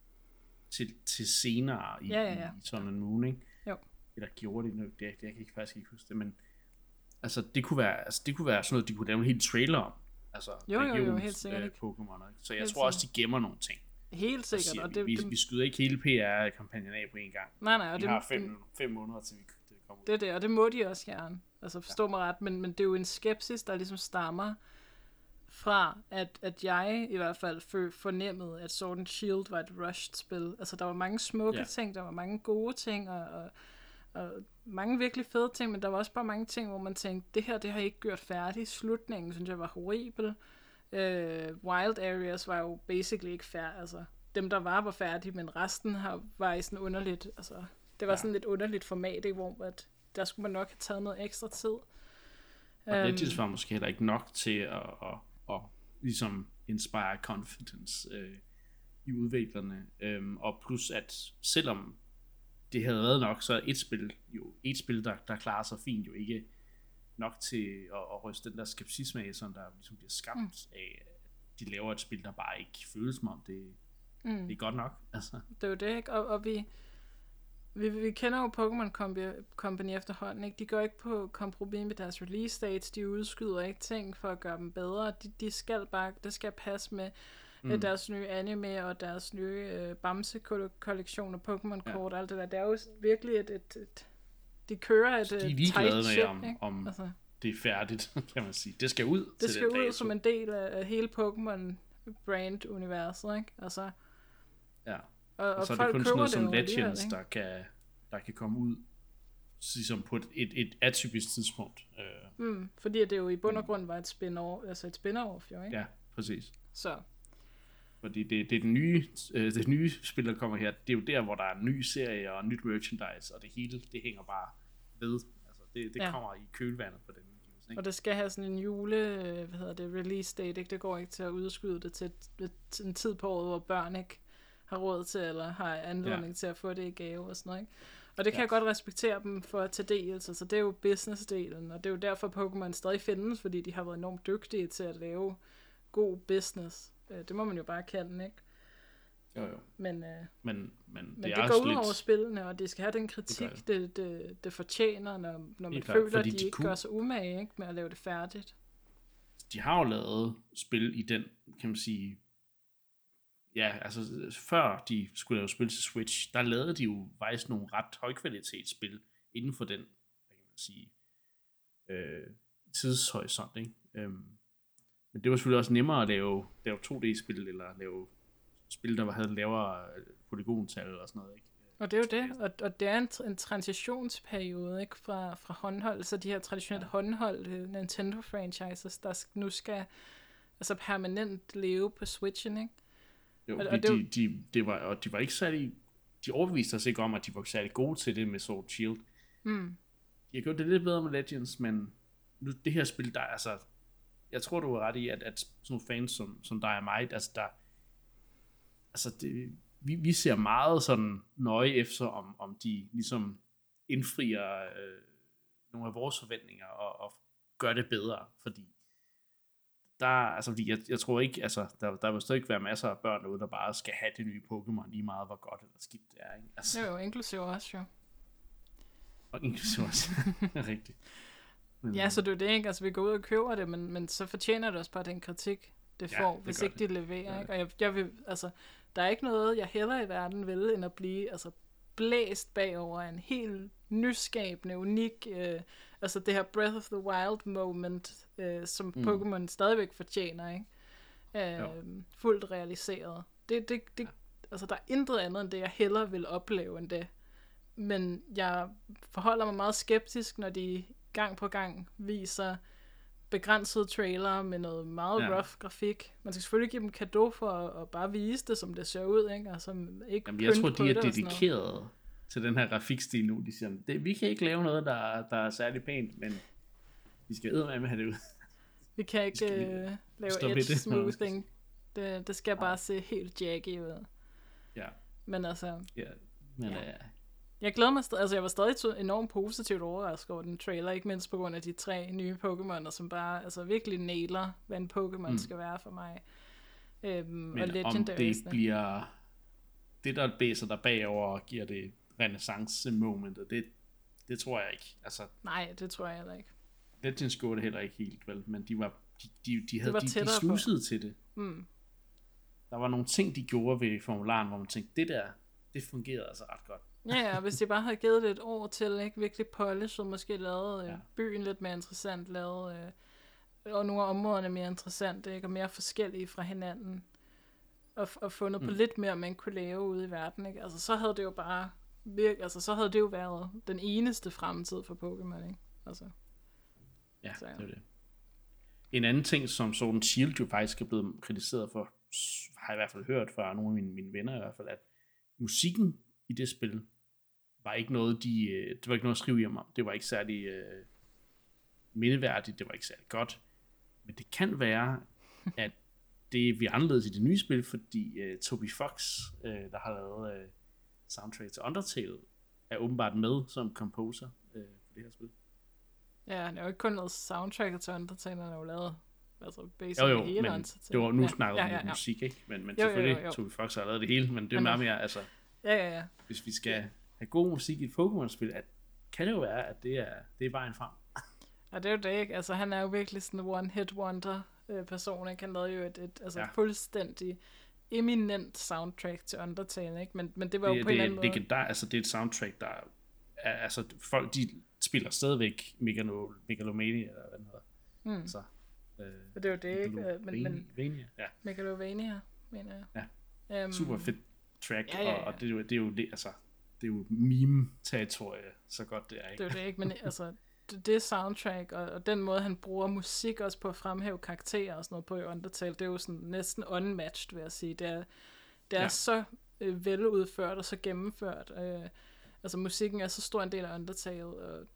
til, til senere i, Ja, ja, ja. i Sun and Moon, ikke? Jo. Eller gjorde de det, det jeg kan ikke, faktisk ikke huske det, men altså det kunne være, altså, det kunne være sådan noget, de kunne lave en helt trailer om. Altså, Jo, jo, jo, helt sikkert, øh, ikke? Pokémon, ikke? Så jeg Helt tror også, de gemmer nogle ting. Helt sikkert. siger, Og vi, det, vi, det, vi skyder ikke hele PR-kampagnen af på en gang. nej, nej, og Vi det, har fem, fem måneder, til vi det kommer ud. Det er det, og det må de også gerne. Altså forstå mig ret, men, men det er jo en skepsis, der ligesom stammer fra, at, at jeg i hvert fald for, fornemmede, at Sword and Shield var et rushed spil. Altså der var mange smukke ja. ting, der var mange gode ting, og, og, og mange virkelig fede ting, men der var også bare mange ting, hvor man tænkte, det her, det har I ikke gjort færdigt. Slutningen, synes jeg, var horribel. Øh, Wild Areas var jo basically ikke færdig, altså dem, der var, var færdige, men resten har, var i sådan underligt, altså det var Ja. sådan lidt underligt format, ikke, hvor at, der skulle man nok have taget noget ekstra tid. Og Øhm, Legends var måske heller ikke nok til at, at, at, ligesom inspire confidence øh, i udviklerne. Øhm, og plus at selvom det havde været nok, så er et spil jo et spil, der, der klarer sig fint, jo ikke nok til at, at ryste den der skepsisme af, som der ligesom bliver skabt mm. af, at de laver et spil, der bare ikke føles som om det, Mm. det er godt nok. Altså, Det er jo det, ikke? Og, og vi, vi, vi kender jo Pokémon Company, efterhånden, ikke? De går ikke på kompromis med deres release dates, de udskyder ikke ting for at gøre dem bedre. De, de skal bare, det skal passe med mm. deres nye anime og deres nye øh, Bamse-kollektion og Pokémon-kort og alt det der. Det er jo virkelig et, et, et de kører et de er ligeglade tight med, ship, om, om Altså, det er færdigt, kan man sige. Det skal ud det til skal den ud dato. som en del af, hele Pokémon-brand-universet, ikke? Altså, Ja. Og, Og så er det kun sådan noget som Legends, ikke? der kan, der kan komme ud ligesom på et, et, et atypisk tidspunkt. Øh, Mm, fordi det jo i bund og grund var et spin-off, altså et spin-off jo, ikke? ja, præcis. Så, Fordi det, det er den nye, øh, det nye spil, der kommer her, det er jo der, hvor der er en ny serie og nyt merchandise, og det hele, det hænger bare ved. Altså, det, det Ja. kommer i kølvandet på den udgivelse. og Ikke? det skal have sådan en jule, øh, hvad hedder det, release date, ikke? Det går ikke til at udskyde det til, et- til en tid på året, hvor børn ikke har råd til, eller har anledning Ja. til at få det i gave og sådan noget, ikke? Og det kan Ja. jeg godt respektere dem for at tage del, altså, så det er jo business-delen, og det er jo derfor Pokémon stadig findes, fordi de har været enormt dygtige til at lave god business. Øh, Det må man jo bare kende, ikke? Jo, jo. Men, øh, Men, men, Men det det, er det går ud lidt... over spillene, og det skal have den kritik, Det det, det, det, det fortjener, når, når man klart, føler, at de, de ikke kunne- gør sig umage ikke, med at lave det færdigt. de har jo lavet spil i den, kan man sige, ja, altså før de skulle lave spil til Switch, der lavede de jo faktisk nogle ret højkvalitetsspil inden for den, hvad kan man sige, øh, tidshorisont, ikke? Øhm, men det var selvfølgelig også nemmere at lave, lave 2D-spil, eller lave spil, der var- havde lavere øh, polygontal og sådan noget, ikke? Og det er jo det, og, og det er en, en transitionsperiode ikke, fra, fra håndhold, så de her traditionelle ja. håndholdte Nintendo-franchises, der nu skal altså permanent leve på Switchen, ikke? Jo, Og- og, og det de, de, de, var, og de var ikke særlig, de overbeviste os ikke om, at de var særlig gode til det med Sword Shield. Mm. De har gjort det lidt bedre med Legends, men nu, det her spil, der er altså, jeg tror, du er ret i, at, at sådan nogle fans som, som dig og mig, altså der, altså det, vi, vi ser meget sådan nøje efter, om, om de ligesom indfrier øh, nogle af vores forventninger og, og gør det bedre, fordi der, altså, fordi jeg, jeg tror ikke, altså, der, der vil stadig være masser af børn derude, der bare skal have det nye Pokémon lige meget, hvor godt eller skidt det er, ikke? Altså, Det jo inklusive også, jo. og inklusive også, rigtigt. Ja, så det er det, ikke? Altså, vi går ud og køber det, men, men så fortjener det også bare den kritik, det Ja, får, det hvis ikke det. de leverer, gør ikke? Og jeg, jeg vil, altså, der er ikke noget, jeg heller i verden vil, end at blive, altså, blæst bagover af en helt nyskabende, unik, øh, altså det her Breath of the Wild moment, øh, som mm. Pokémon stadigvæk fortjener, ikke? Øh, fuldt realiseret. Det, det, det, altså der er intet andet end det, jeg hellere vil opleve end det. Men jeg forholder mig meget skeptisk, når de gang på gang viser begrænsede trailer med noget meget ja. rough grafik. Man skal selvfølgelig give dem kado for at, at bare vise det, som det ser ud, ikke? Altså, ikke Jamen, jeg tror, de er dedikeret til den her grafikstil nu. De siger, det, vi kan ikke lave noget, der, der er særlig pænt, men vi skal med at have det ud. Vi kan ikke vi uh, lave edge smoothing. Det, det skal bare se helt jaggy ud. Ja. Men altså... Ja, men ja. Uh, jeg glæder mig stadig, altså jeg var stadig enormt positivt overrasket over den trailer, ikke mindst på grund af de tre nye Pokémoner, som bare altså virkelig nailer, hvad en Pokémon mm. skal være for mig. Øhm, Men og om det bliver det, der bæser der bagover og giver det renaissance moment, det, det tror jeg ikke. Altså, Nej, det tror jeg heller ikke. Legends gjorde det heller ikke helt, vel, men de var de, de, de havde de, de snusede på. til det. Mm. Der var nogle ting, de gjorde ved formularen, hvor man tænkte, det der, det fungerede altså ret godt. Ja, ja, hvis de bare havde givet det et år til, ikke? Virkelig polish, og måske lavet øh, ja. byen lidt mere interessant, lavet, øh, og nogle af områderne mere interessante, ikke? Og mere forskellige fra hinanden. Og, og fundet mm. på lidt mere, man kunne lave ude i verden, ikke? Altså, så havde det jo bare virk, altså, så havde det jo været den eneste fremtid for Pokémon, ikke? Altså. Ja, så, ja. det er det. En anden ting, som Sword Shield jo faktisk er blevet kritiseret for, har jeg i hvert fald hørt fra nogle af mine, mine venner i hvert fald, at musikken i det spil var ikke noget, de, øh, det var ikke noget at skrive hjem om. Det var ikke særlig øh, mindeværdigt, det var ikke særlig godt. Men det kan være, at det vi anderledes i det nye spil, fordi øh, Toby Fox, øh, der har lavet øh, soundtrack til Undertale, er åbenbart med som composer øh, på det her spil. Ja, han har jo ikke kun lavet soundtracket til Undertale, han har jo lavet altså basic jo, jo, hele men det var nu ja, snakker ja, ja, ja. musik, ikke? Men, men jo, selvfølgelig, jo, jo, jo. Toby Fox har lavet det hele, men det er meget mere, altså, Ja, ja, ja. Hvis vi skal have god musik i et Pokémon-spil, at, kan det jo være, at det er, det er vejen frem. Ja, det er jo det, ikke? Altså, han er jo virkelig sådan en one-hit wonder øh, person, ikke? Han lavede jo et, et altså, ja. fuldstændig eminent soundtrack til Undertale, ikke? Men, men det var det, jo på det, en eller anden måde... Det, altså, det er et soundtrack, der er, altså, folk, de spiller stadigvæk Megalo, Megalomania, eller hvad den hedder. Mm. Så, øh, det er jo det, ikke? Men, men, ja. Megalovania, mener jeg. Ja. Um, Super fedt track, ja, ja, ja. Og, og det, er jo, det er jo det, altså, det er jo meme-territorie, så godt det er, ikke? Det er jo det, ikke? Men altså, det, det soundtrack, og, og den måde, han bruger musik også på at fremhæve karakterer og sådan noget på i Undertale, det er jo sådan næsten unmatched, vil jeg sige. Det er, det er ja. så øh, veludført og så gennemført. Øh, altså, musikken er så stor en del af Undertale, og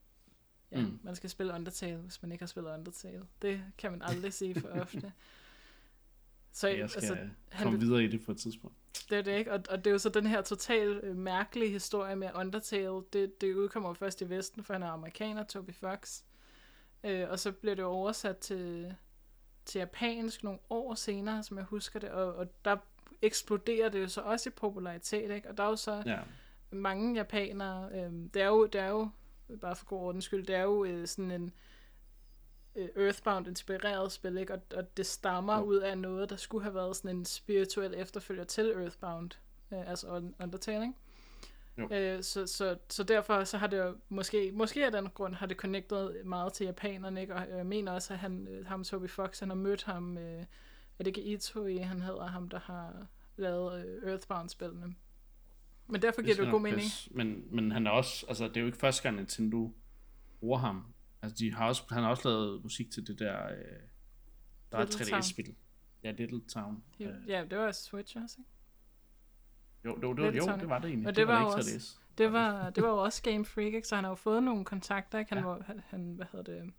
ja, mm. man skal spille Undertale, hvis man ikke har spillet Undertale. Det kan man aldrig sige for ofte. Så jeg skal altså, han, komme videre i det på et tidspunkt. Det er det ikke, og, og det er jo så den her totalt øh, mærkelige historie med Undertale. Det, det udkommer først i Vesten, for han er amerikaner, Toby Fox. Øh, og så bliver det oversat til, til japansk nogle år senere, som jeg husker det, og, og der eksploderer det jo så også i popularitet, ikke? Og der er jo så ja. mange japanere, øh, det, er jo, det er jo, bare for god ordens skyld, det er jo øh, sådan en øh, Earthbound-inspireret spil, ikke? Og, og det stammer ja. ud af noget, der skulle have været sådan en spirituel efterfølger til Earthbound, øh, altså Undertale, ikke? Øh, så, så, så derfor så har det jo måske, måske af den grund har det connectet meget til japanerne, ikke? og jeg mener også, at han, øh, ham Toby Fox, han har mødt ham, øh, er det ikke Itoi, han hedder ham, der har lavet øh, Earthbound-spillene. Men derfor giver det, det jo god mening. Men, men han er også, altså det er jo ikke første gang Nintendo bruger ham Altså, de har også, han har også lavet musik til det der, øh, der Little er 3D-spil. Ja, Little Town. Jo, øh. Ja, det var Switch også, ikke? Jo, det, det, jo, det var det egentlig. Og det, det var, var ikke også, det var, det var jo også Game Freak, ikke? så han har jo fået nogle kontakter, ikke? Han, ja. var, han, han, hvad hedder det,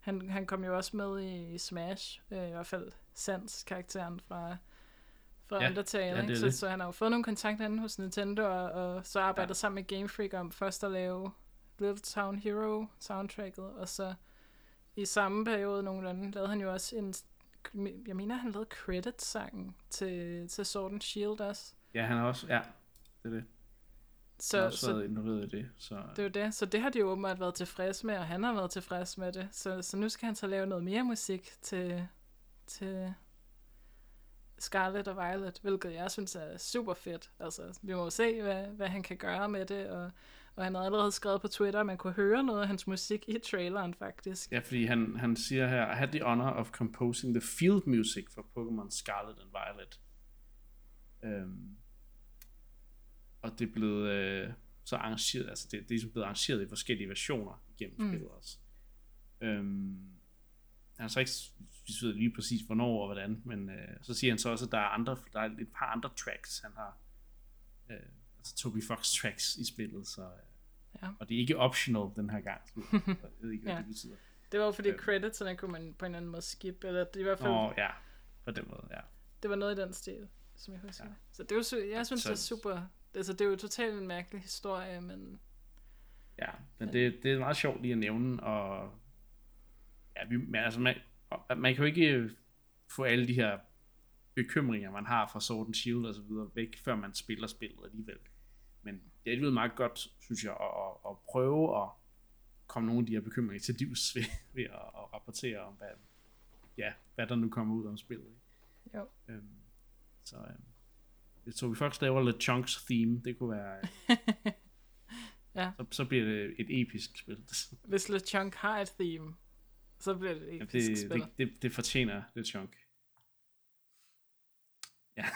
han, han kom jo også med i Smash, øh, i hvert fald Sans karakteren fra, fra ja, Undertale, ja, ikke? Så, så han har jo fået nogle kontakter hos Nintendo, og, og så arbejdet ja. sammen med Game Freak om først at lave Little Town Hero soundtracket, og så i samme periode nogenlunde lavede han jo også en, jeg mener han lavede credit-sangen til, til Sword and Shield også. Ja, han har også, ja, det er det. Så, han har også så, været involveret i det. Så. Det er det, så det har de jo åbenbart været tilfreds med, og han har været tilfreds med det. Så, så nu skal han så lave noget mere musik til, til Scarlet og Violet, hvilket jeg synes er super fedt. Altså, vi må se, hvad, hvad han kan gøre med det, og, og han har allerede skrevet på Twitter, at man kunne høre noget af hans musik i traileren, faktisk. Ja, fordi han, han siger her, I had the honor of composing the field music for Pokémon Scarlet and Violet. Øhm, og det er blevet øh, så arrangeret, altså det, det er ligesom blevet arrangeret i forskellige versioner igennem mm. spillet også. Øhm, han har så ikke specificeret lige præcis hvornår og hvordan, men øh, så siger han så også, at der er, andre, der er et par andre tracks, han har, øh, altså Toby Fox tracks i spillet, så, øh, Ja. og det er ikke optional den her gang, så jeg ved ikke, hvad Ja. det betyder. Det var jo fordi creditserne kunne man på en eller anden måde skip, eller det, er i hvert fald, Nå, ja, på den måde, ja. det var noget i den stil, som jeg husker. Ja. Så det er jo, sy- jeg synes, så- det er super, altså det er jo totalt en mærkelig historie, men Ja, men det, det er meget sjovt lige at nævne, og ja, vi, men altså, man, man kan jo ikke øh, få alle de her bekymringer, man har fra Sword and Shield og så videre væk, før man spiller spillet alligevel. Men det er alligevel meget godt, synes jeg, at, at, at prøve at komme nogle af de her bekymringer til livs ved, ved at, at rapportere om, hvad, ja, hvad der nu kommer ud om spillet. Ikke? jo. Øhm, så øhm, det så vi først laver lidt Chunks theme, det kunne være, Ja. så, så bliver det et episk spil. Hvis LeChunk har et theme, så bliver det et Ja, episk det, spil. det, det, det fortjener lidt chunk. Ja.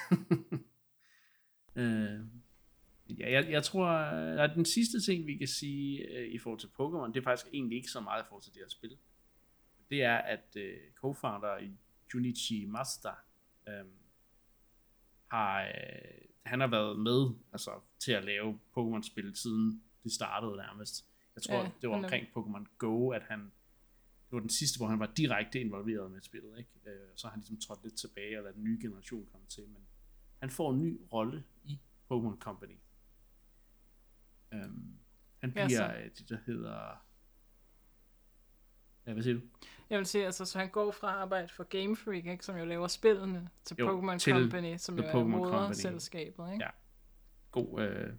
øh, ja, jeg, jeg tror, at den sidste ting, vi kan sige øh, i forhold til Pokémon, det er faktisk egentlig ikke så meget i forhold til det her spil. Det er, at øh, co-founder Junichi Masta øh, har, øh, han har været med altså, til at lave Pokémon-spil siden det startede nærmest. Jeg tror, Ja, det var omkring Pokémon Go, at han det var den sidste, hvor han var direkte involveret med spillet, ikke? Øh, så har han ligesom trådt lidt tilbage og ladet den nye generation komme til, men han får en ny rolle i Pokémon Company. Øhm, han Ja, bliver så- ja, det, der hedder... Ja, hvad siger du? Jeg vil sige, altså, så han går fra at arbejde for Game Freak, ikke, som jo laver spillene, til Jo, Pokémon til Company, som jo The er moderselskabet. Ikke? Ja. God, øh,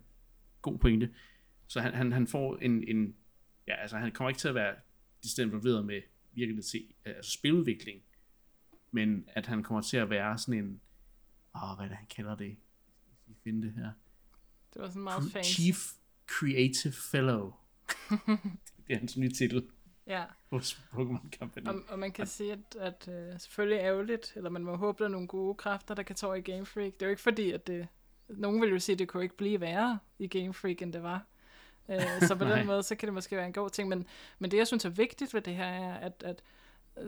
god pointe. Så han, han, han får en, en... Ja, altså han kommer ikke til at være decideret involveret med virkelig til, altså spiludvikling, men at han kommer til at være sådan en... Åh, hvad er det, han kalder det? Jeg skal finde det her. Det var sådan meget fancy. Chief Creative Fellow. det er hans nye titel Ja, hos Pokémon Company. og, og man kan sige, at, at uh, selvfølgelig er ærgerligt, eller man må håbe, der er nogle gode kræfter, der kan tage i Game Freak. Det er jo ikke fordi, at det... Nogen vil jo sige, at det kunne ikke blive værre i Game Freak, end det var. Uh, så på den måde, så kan det måske være en god ting. Men, men det, jeg synes er vigtigt ved det her, er, at, at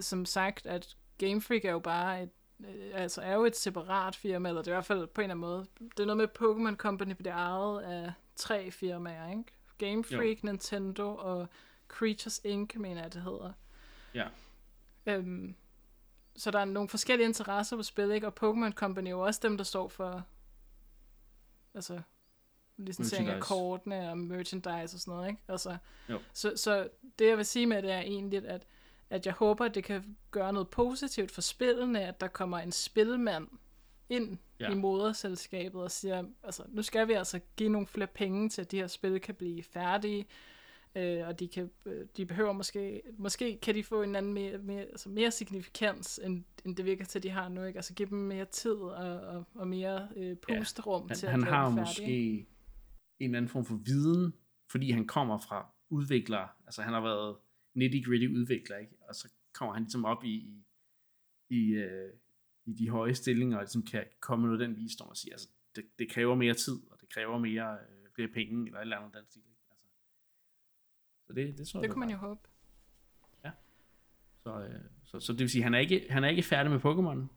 som sagt, at Game Freak er jo bare et øh, altså er jo et separat firma, eller det er i hvert fald på en eller anden måde. Det er noget med Pokémon Company, det er ejet af tre firmaer, ikke? Game Freak, jo. Nintendo og Creatures Inc., mener jeg, det hedder. Ja. Øhm, så der er nogle forskellige interesser på spil, ikke? Og Pokémon Company er jo også dem, der står for altså licensering af kortene og merchandise og sådan noget, ikke? Altså, Jo. så, så det jeg vil sige med det er egentlig, at, at jeg håber, at det kan gøre noget positivt for spillene, at der kommer en spilmand ind Ja. ja. i moderselskabet og siger, altså nu skal vi altså give nogle flere penge til, at de her spil kan blive færdige, øh, og de, kan, øh, de behøver måske, måske kan de få en anden mere, mere, altså mere signifikans, end, end det virker til, de har nu, ikke? Altså give dem mere tid og, og, og mere øh, pusterum Han, til at han har måske en anden form for viden, fordi han kommer fra udviklere, altså han har været nitty-gritty udvikler, ikke? og så kommer han ligesom op i, i, i, øh, i de høje stillinger, og ligesom kan komme med noget den visdom og sige, altså det, det kræver mere tid, og det kræver mere øh, flere penge, eller et eller andet den stil. Ikke? Altså, så det, det tror jeg Det kunne man jo håbe. Så, øh, så, så det vil sige, han er ikke, han er ikke færdig med Pokémon,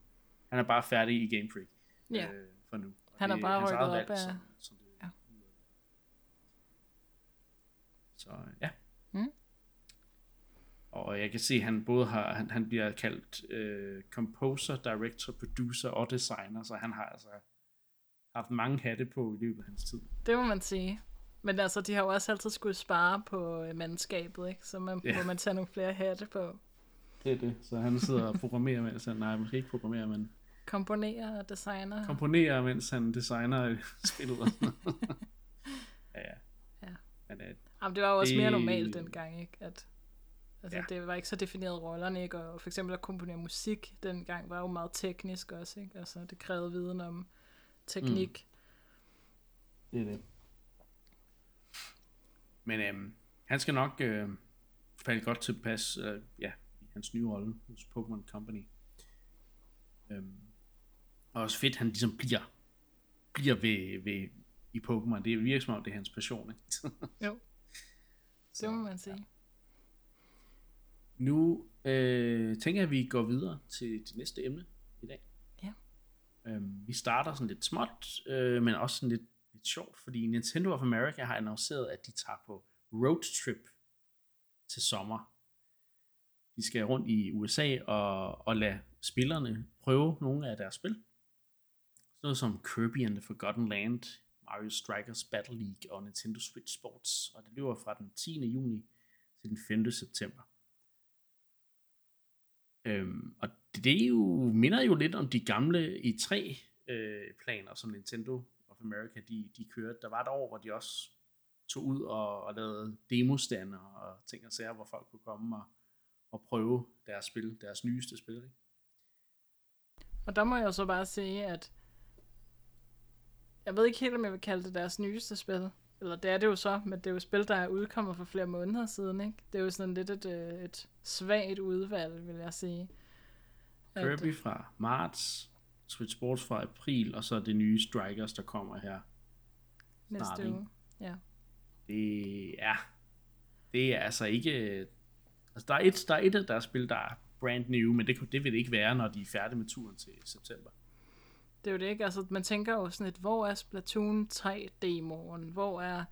han er bare færdig i Game Freak Ja. øh, for nu. Og Han er det bare rykket op valg, af- som, som det, Ja. Så øh, ja. Og jeg kan se, at han både har, han, han bliver kaldt øh, composer, director, producer og designer, så han har altså haft mange hatte på i løbet af hans tid. Det må man sige. Men altså, de har jo også altid skulle spare på øh, mandskabet, ikke? Så man, Ja. må man tage nogle flere hatte på. Det er det. Så han sidder og programmerer, mens han, nej, måske ikke programmerer, men Komponere og designer. komponerer, mens han designer spillet. ja, ja. Ja. Men, øh, Jamen, det var jo også mere Det- normalt dengang, ikke? At, Altså, ja. det var ikke så defineret rollerne, ikke? Og for eksempel at komponere musik dengang var jo meget teknisk også, ikke? Altså, det krævede viden om teknik. Mm. Det er det. Men øhm, han skal nok øh, falde godt tilpas øh, ja, i hans nye rolle hos Pokémon Company. Øhm, og også fedt, han ligesom bliver, bliver ved, ved, i Pokémon. Det virker som om, det er hans passion. Ikke? jo, det må man sige. Ja. Nu øh, tænker jeg, at vi går videre til det næste emne i dag. Ja. Øhm, vi starter sådan lidt småt, øh, men også sådan lidt, lidt sjovt, fordi Nintendo of America har annonceret, at de tager på roadtrip til sommer. De skal rundt i USA og, og lade spillerne prøve nogle af deres spil. Sådan noget som Kirby and the Forgotten Land, Mario Strikers Battle League og Nintendo Switch Sports. Og det løber fra den 10. juni til den 5. september. Øhm, og det er jo, minder jo lidt om de gamle e i 3 øh, planer, som Nintendo of America de, de kørte. Der var et år, hvor de også tog ud og, og lavede demostander og ting og sager, hvor folk kunne komme og, og prøve deres spil, deres nyeste spil. Ikke? Og der må jeg så bare sige, at jeg ved ikke helt, om jeg vil kalde det deres nyeste spil. Eller det er det jo så, men det er jo spil, der er udkommet for flere måneder siden, ikke? Det er jo sådan lidt et, øh, et svagt udvalg, vil jeg sige. Kirby at, fra marts, Switch Sports fra april, og så det nye Strikers, der kommer her. Næste uge, ja. Det er, det er altså ikke... Altså, der er et, der er et af deres spil, der er brand new, men det, det vil det ikke være, når de er færdige med turen til september. Det er jo det ikke. Altså, man tænker jo sådan et, hvor er Splatoon 3-demoen? Hvor er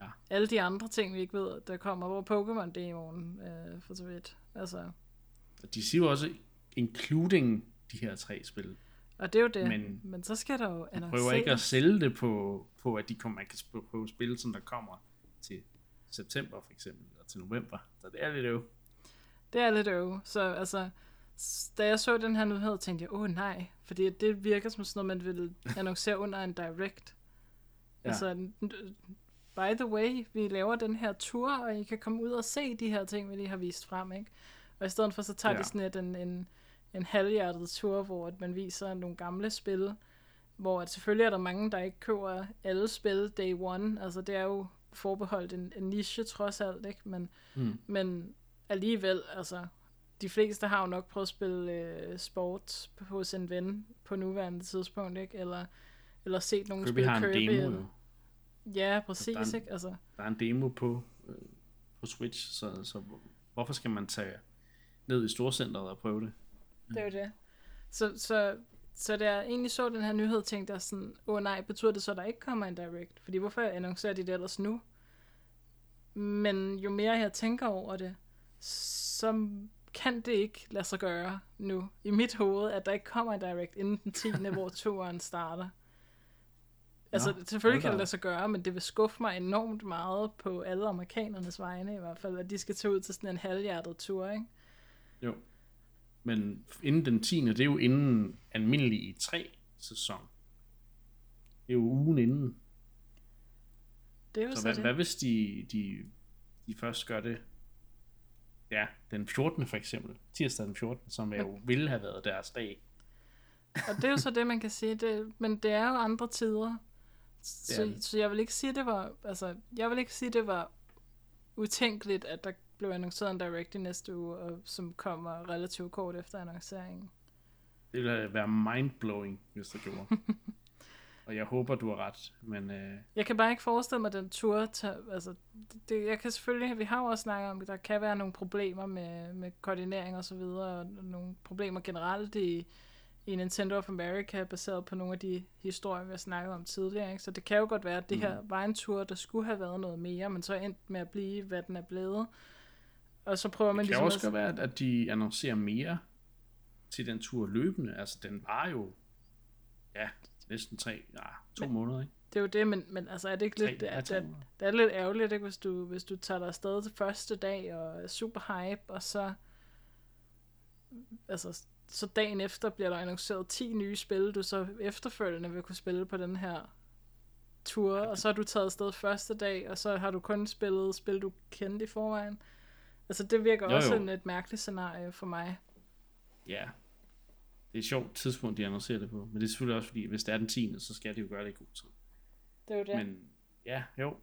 ja. alle de andre ting, vi ikke ved, der kommer? Hvor er Pokémon-demoen, øh, for så vidt? Altså. De siger jo også, including de her tre spil. Og det er jo det. Men, men så skal der jo annonceres. prøver ikke at sælge det på, på at de kommer, man kan prøve spil, som der kommer til september for eksempel, eller til november. Så det er lidt øv. Det er lidt øv. Så altså, da jeg så den her nyhed, tænkte jeg, åh oh, nej, fordi det virker som sådan noget, man vil annoncere under en direct. Ja. Altså, by the way, vi laver den her tur, og I kan komme ud og se de her ting, vi lige har vist frem, ikke? Og i stedet for, så tager ja. de sådan et, en, en, en halvhjertet tur, hvor at man viser nogle gamle spil, hvor at selvfølgelig er der mange, der ikke køber alle spil day one. Altså, det er jo forbeholdt en, en niche trods alt, ikke? Men, mm. men alligevel, altså, de fleste har jo nok prøvet at spille øh, sport hos en ven på nuværende tidspunkt, ikke? Eller, eller set nogen Kirby spille har en Kirby. demo, eller... Ja, præcis, der er en, ikke? Altså, der er en demo på, øh, på Switch, så, så hvorfor skal man tage ned i storcenteret og prøve det? Det er jo det. Så, så, så da jeg egentlig så den her nyhed, tænkte jeg sådan, åh oh, nej, betyder det så, at der ikke kommer en direct? Fordi hvorfor annoncerer de det ellers nu? Men jo mere jeg tænker over det, så kan det ikke lade sig gøre nu i mit hoved, at der ikke kommer en direct inden den 10. hvor turen starter. Altså, Nå, selvfølgelig kan det lade sig gøre, men det vil skuffe mig enormt meget på alle amerikanernes vegne i hvert fald, at de skal tage ud til sådan en halvhjertet tur, ikke? Jo. Men inden den 10. det er jo inden almindelig i 3 sæson. Det er jo ugen inden. Det er jo så, så hvad, det. hvad hvis de, de, de først gør det ja, den 14. for eksempel, tirsdag den 14., som jo ville have været deres dag. Og det er jo så det, man kan sige, det, men det er jo andre tider. Så, ja. så jeg vil ikke sige, det var, altså, jeg vil ikke sige, det var utænkeligt, at der blev annonceret en direct i næste uge, og som kommer relativt kort efter annonceringen. Det ville være mindblowing, hvis det gjorde. Og jeg håber, du har ret, men... Øh... Jeg kan bare ikke forestille mig, at den tur... Tager, altså, det, jeg kan selvfølgelig... Vi har jo også snakket om, at der kan være nogle problemer med, med koordinering og så videre, og nogle problemer generelt i, i Nintendo of America, baseret på nogle af de historier, vi har snakket om tidligere. Ikke? Så det kan jo godt være, at det mm. her var en tur, der skulle have været noget mere, men så endte med at blive, hvad den er blevet. Og så prøver man det ligesom... kan også godt være, at de annoncerer mere til den tur løbende. Altså, den var jo... Ja, næsten tre, ja, to men, måneder, ikke? Det er jo det, men, men altså er det ikke lidt, det, det, det, det er lidt ærgerligt, ikke, hvis du, hvis du tager dig afsted til første dag og er super hype, og så altså, så dagen efter bliver der annonceret 10 nye spil, du så efterfølgende vil kunne spille på den her tur, og så har du taget afsted første dag, og så har du kun spillet spil, du kendte i forvejen. Altså, det virker Jo, også jo. sådan et mærkeligt scenarie for mig. Ja. Det er et sjovt tidspunkt, de annoncerer det på. Men det er selvfølgelig også fordi, hvis det er den 10. så skal de jo gøre det i god tid. Det er jo det. Men ja, jo.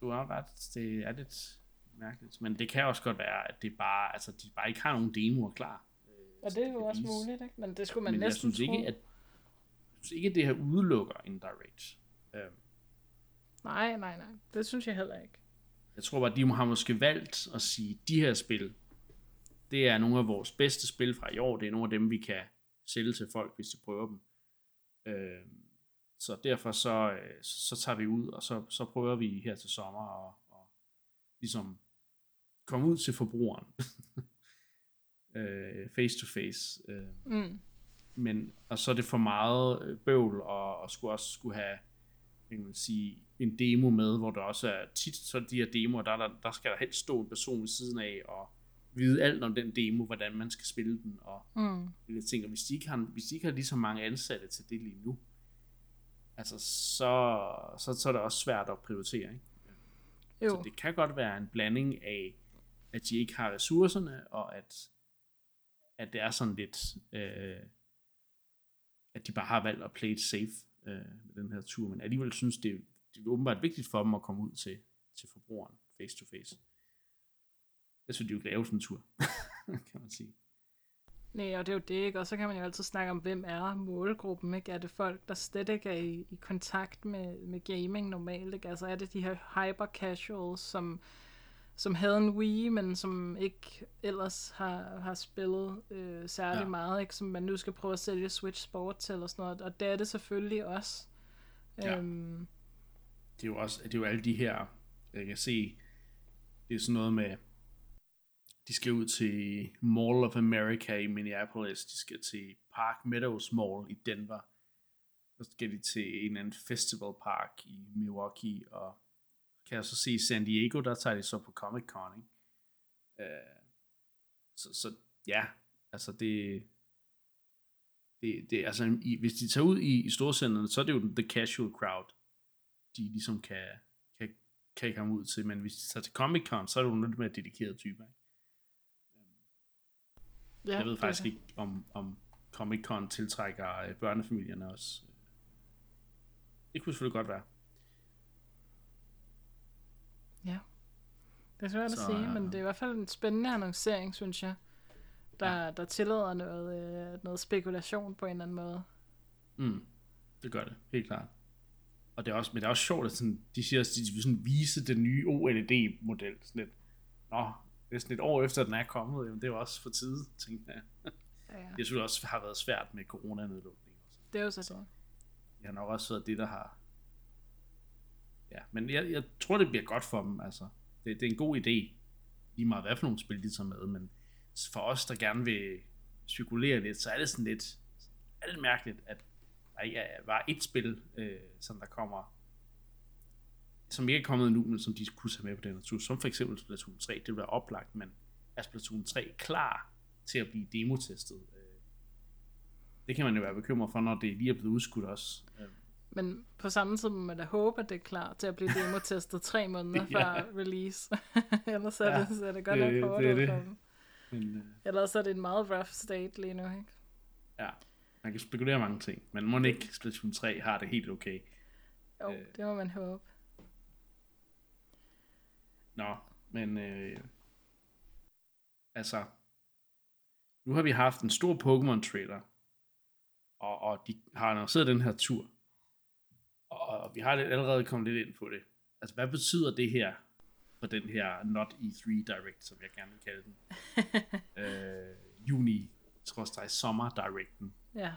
Du har ret. Det er lidt mærkeligt. Men det kan også godt være, at det bare, altså, de bare ikke har nogen demoer klar. og det er jo også vise. muligt, ikke? Men det skulle man Men jeg næsten synes tro. ikke, at jeg synes ikke, at det her udelukker en direct. Øhm, Nej, nej, nej. Det synes jeg heller ikke. Jeg tror bare, de har måske valgt at sige, de her spil, det er nogle af vores bedste spil fra i år. Det er nogle af dem, vi kan sælge til folk, hvis de prøver dem. Øh, så derfor så, øh, så tager vi ud, og så, så prøver vi her til sommer og, og ligesom komme ud til forbrugeren. øh, face to face. Øh, Mm. men, og så er det for meget øh, bøvl, og, og skulle også skulle have kan man sige, en demo med, hvor der også er tit, så de her demoer, der, der, der skal der helst stå en person ved siden af, og vide alt om den demo, hvordan man skal spille den, og Mm. jeg tænker, hvis de ikke har, hvis de ikke har lige så mange ansatte til det lige nu, altså så, så, så er det også svært at prioritere, ikke? Jo, Så det kan godt være en blanding af, at de ikke har ressourcerne, og at, at det er sådan lidt, øh, at de bare har valgt at play it safe øh, med den her tur, men alligevel synes det, det er åbenbart vigtigt for dem at komme ud til, til forbrugeren face to face. Jeg synes, de vil lave sådan en tur, kan man sige. Nej, og det er jo det, ikke? Og så kan man jo altid snakke om, hvem er målgruppen, ikke? Er det folk, der slet ikke er i, i kontakt med, med gaming normalt, ikke? Altså er det de her hyper casuals, som, som havde en Wii, men som ikke ellers har, har spillet øh, særlig ja. meget, ikke? Som man nu skal prøve at sælge Switch Sport til og sådan noget. Og det er det selvfølgelig også. Ja. Øhm, det er jo også, det er jo alle de her, jeg kan se, det er sådan noget med, de skal ud til Mall of America i Minneapolis, de skal til Park Meadows Mall i Denver, så skal de til en eller anden festival park i Milwaukee, og kan jeg så se San Diego, der tager de så på Comic Con, ikke? Øh, så, så ja, altså det, det, det altså, i, hvis de tager ud i, i storcenterne, så er det jo the casual crowd, de ligesom kan, kan, kan komme ud til, men hvis de tager til Comic Con, så er det jo lidt mere dedikerede typer. Ikke? Ja, Jeg ved faktisk det. ikke, om, om Comic Con tiltrækker øh, børnefamilierne også. Det kunne selvfølgelig godt være. Ja, det er svært at Så, sige, men øh, det er i hvert fald en spændende annoncering, synes jeg, der, ja. der tillader noget, øh, noget spekulation på en eller anden måde. Mm, det gør det, helt klart. Og det er også, men det er også sjovt, at sådan, de siger, at de vil sådan vise den nye OLED-model. Sådan lidt, Nå, næsten et år efter den er kommet, jamen, det jo også for tid, tænker jeg. Ja. Det selvfølgelig også har været svært med coronanedlukning. Det er jo så, Så. det. Det har nok også været det, der har... Ja, men jeg, jeg tror, det bliver godt for dem, altså. Det, det er en god idé, lige meget hvad for nogle spil, de tager med, men for os, der gerne vil spekulere lidt, så er det sådan lidt, er det mærkeligt, at der ikke er bare et spil, øh, som der kommer, som ikke er kommet endnu, men som de kunne tage med på den her tur, som for eksempel Splatoon 3, det vil være oplagt, men er Splatoon 3 klar til at blive demotestet? Øh, Det kan man jo være bekymret for, når det lige er blevet udskudt også. Øh, Men på samme tid må man da håbe, at det er klar til at blive demotestet tre måneder Ja. før release. Ellers er, Ja, det, så er det godt det- nok hårdt det det. dem. Men øh, Ellers er det en meget rough state lige nu, ikke? ja, man kan spekulere mange ting, men må ikke Splatoon 3 har det helt okay. Jo, Øh. det må man håbe. Nå, men øh, altså, nu har vi haft en stor Pokémon trailer, og, og de har annonceret den her tur, og, vi har lidt, allerede kommet lidt ind på det. Altså, hvad betyder det her for den her Not E3 Direct, som jeg gerne vil kalde den? øh, juni, sommer Directen, Ja,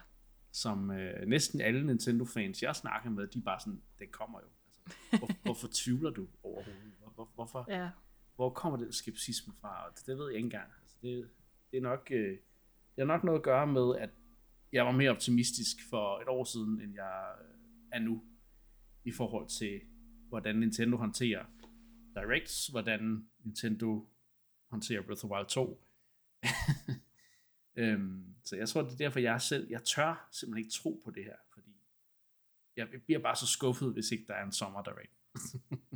som øh, næsten alle Nintendo-fans, jeg snakker med, de er bare sådan, den kommer jo. Altså, hvor, hvorfor tvivler du overhovedet? Hvor, hvor, hvorfor, ja. hvor kommer den skepsisme fra? Det, det ved jeg ikke engang. Altså, det, det, er nok, øh, det har nok noget at gøre med, at jeg var mere optimistisk for et år siden, end jeg øh, er nu, i forhold til, hvordan Nintendo håndterer Directs, hvordan Nintendo håndterer Breath of the Wild 2. øhm, så jeg tror, det er derfor, jeg selv, jeg tør simpelthen ikke tro på det her, fordi jeg bliver bare så skuffet, hvis ikke der er en sommer Direct.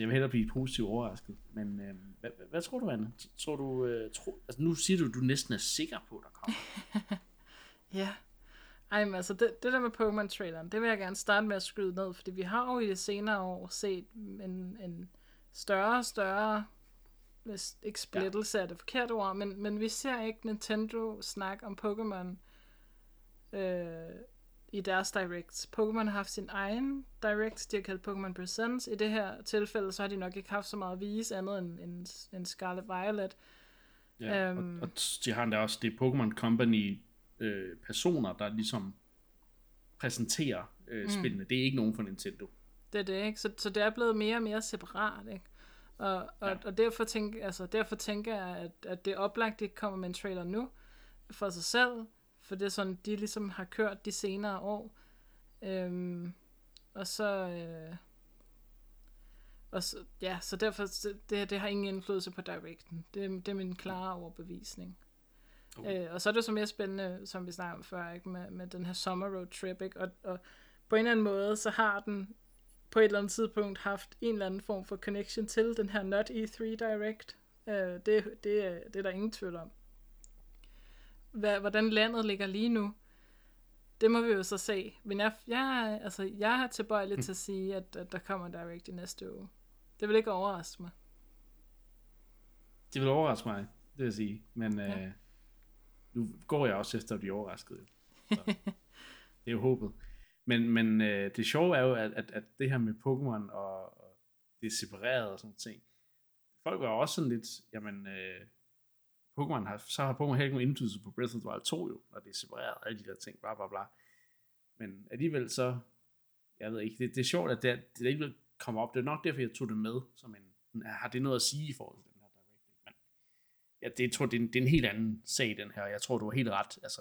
Jeg vil hellere blive positivt overrasket. Men øh, hvad, hvad, tror du, Anne? Tror du, øh, tro, altså nu siger du, at du næsten er sikker på, at der kommer. Ja. Ej, men altså, det, det der med Pokémon-traileren, det vil jeg gerne starte med at skyde ned, fordi vi har jo i de senere år set en, en større og større, ikke splittelse ja. er det forkerte ord, men, men vi ser ikke Nintendo snakke om Pokémon øh, i deres directs. Pokémon har haft sin egen directs, de har kaldt Pokémon Presents. I det her tilfælde, så har de nok ikke haft så meget at vise andet end, end, end Scarlet Violet. Ja, Øhm. og, og de har endda også det Pokémon Company øh, personer, der ligesom præsenterer øh, mm. spillene. Det er ikke nogen fra Nintendo. Det er det, ikke? Så, så det er blevet mere og mere separat, ikke? Og, og, Ja. og derfor, tænker, altså, derfor tænker jeg, at, at det er oplagt, at de kommer med en trailer nu for sig selv, for det er sådan, de ligesom har kørt de senere år. Øhm, og så... Øh, og så, ja, så derfor, det, det har ingen indflydelse på Directen. Det, det er min klare overbevisning. Okay. Øh, og så er det så mere spændende, som vi snakkede om før, ikke? Med, med den her summer road trip, ikke? Og, og på en eller anden måde, så har den på et eller andet tidspunkt haft en eller anden form for connection til den her Not E3 Direct. Øh, det, det, det er der ingen tvivl om. Hvad, hvordan landet ligger lige nu, det må vi jo så se. Men jeg, jeg, altså, jeg er tilbøjelig til at sige, at, at der kommer Direct i næste uge. Det vil ikke overraske mig. Det vil overraske mig, det vil jeg sige. Men øh, Ja. nu går jeg også efter at blive overrasket. Så, det er jo håbet. Men, men øh, det sjove er jo, at, at, at det her med Pokémon og, og det er separeret og sådan ting. Folk var også sådan lidt, jamen, øh, Pokémon har, så har Pokémon heller ikke nogen indflydelse på Breath of the Wild 2 jo, når det er separeret, alle de der ting, bla bla bla. Men alligevel så, jeg ved ikke, det, det er sjovt, at det, det alligevel kommer op. Det er nok derfor, jeg tog det med, som en, har det noget at sige i forhold til den her direct? Men ja, det, tror, det er, en, det er en helt anden sag, den her. Jeg tror, du har helt ret. Altså,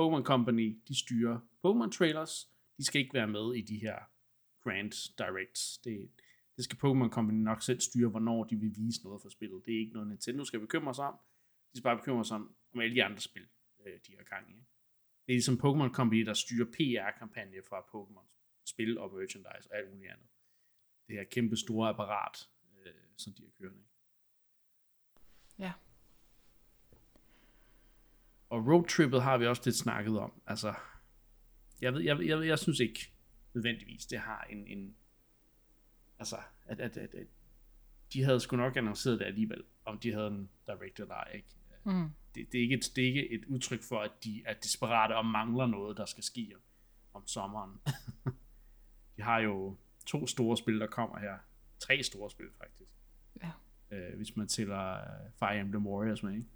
Pokémon Company, de styrer Pokémon trailers. De skal ikke være med i de her Grand Directs. Det, det skal Pokémon Company nok selv styre, hvornår de vil vise noget for spillet. Det er ikke noget, Nintendo skal bekymre sig om. De skal bare bekymre sig om, om alle de andre spil, øh, de har gang i. Det er ligesom Pokémon Company, der styrer PR-kampagne fra Pokémon spil og merchandise og alt muligt andet. Det her kæmpe store apparat, øh, som de har kørende. Ja. Og roadtrippet har vi også lidt snakket om. Altså, jeg, ved, jeg, jeg, jeg synes ikke nødvendigvis, det har en, en altså, at, at, at, at de havde sgu nok annonceret det alligevel, om de havde en director ej, ikke? Mm. Det, det, er ikke et, det er ikke et udtryk for, at de er desperate og mangler noget, der skal ske om sommeren. de har jo to store spil, der kommer her. Tre store spil, faktisk. Ja. Øh, hvis man tæller øh, Fire Emblem Warriors med, ikke?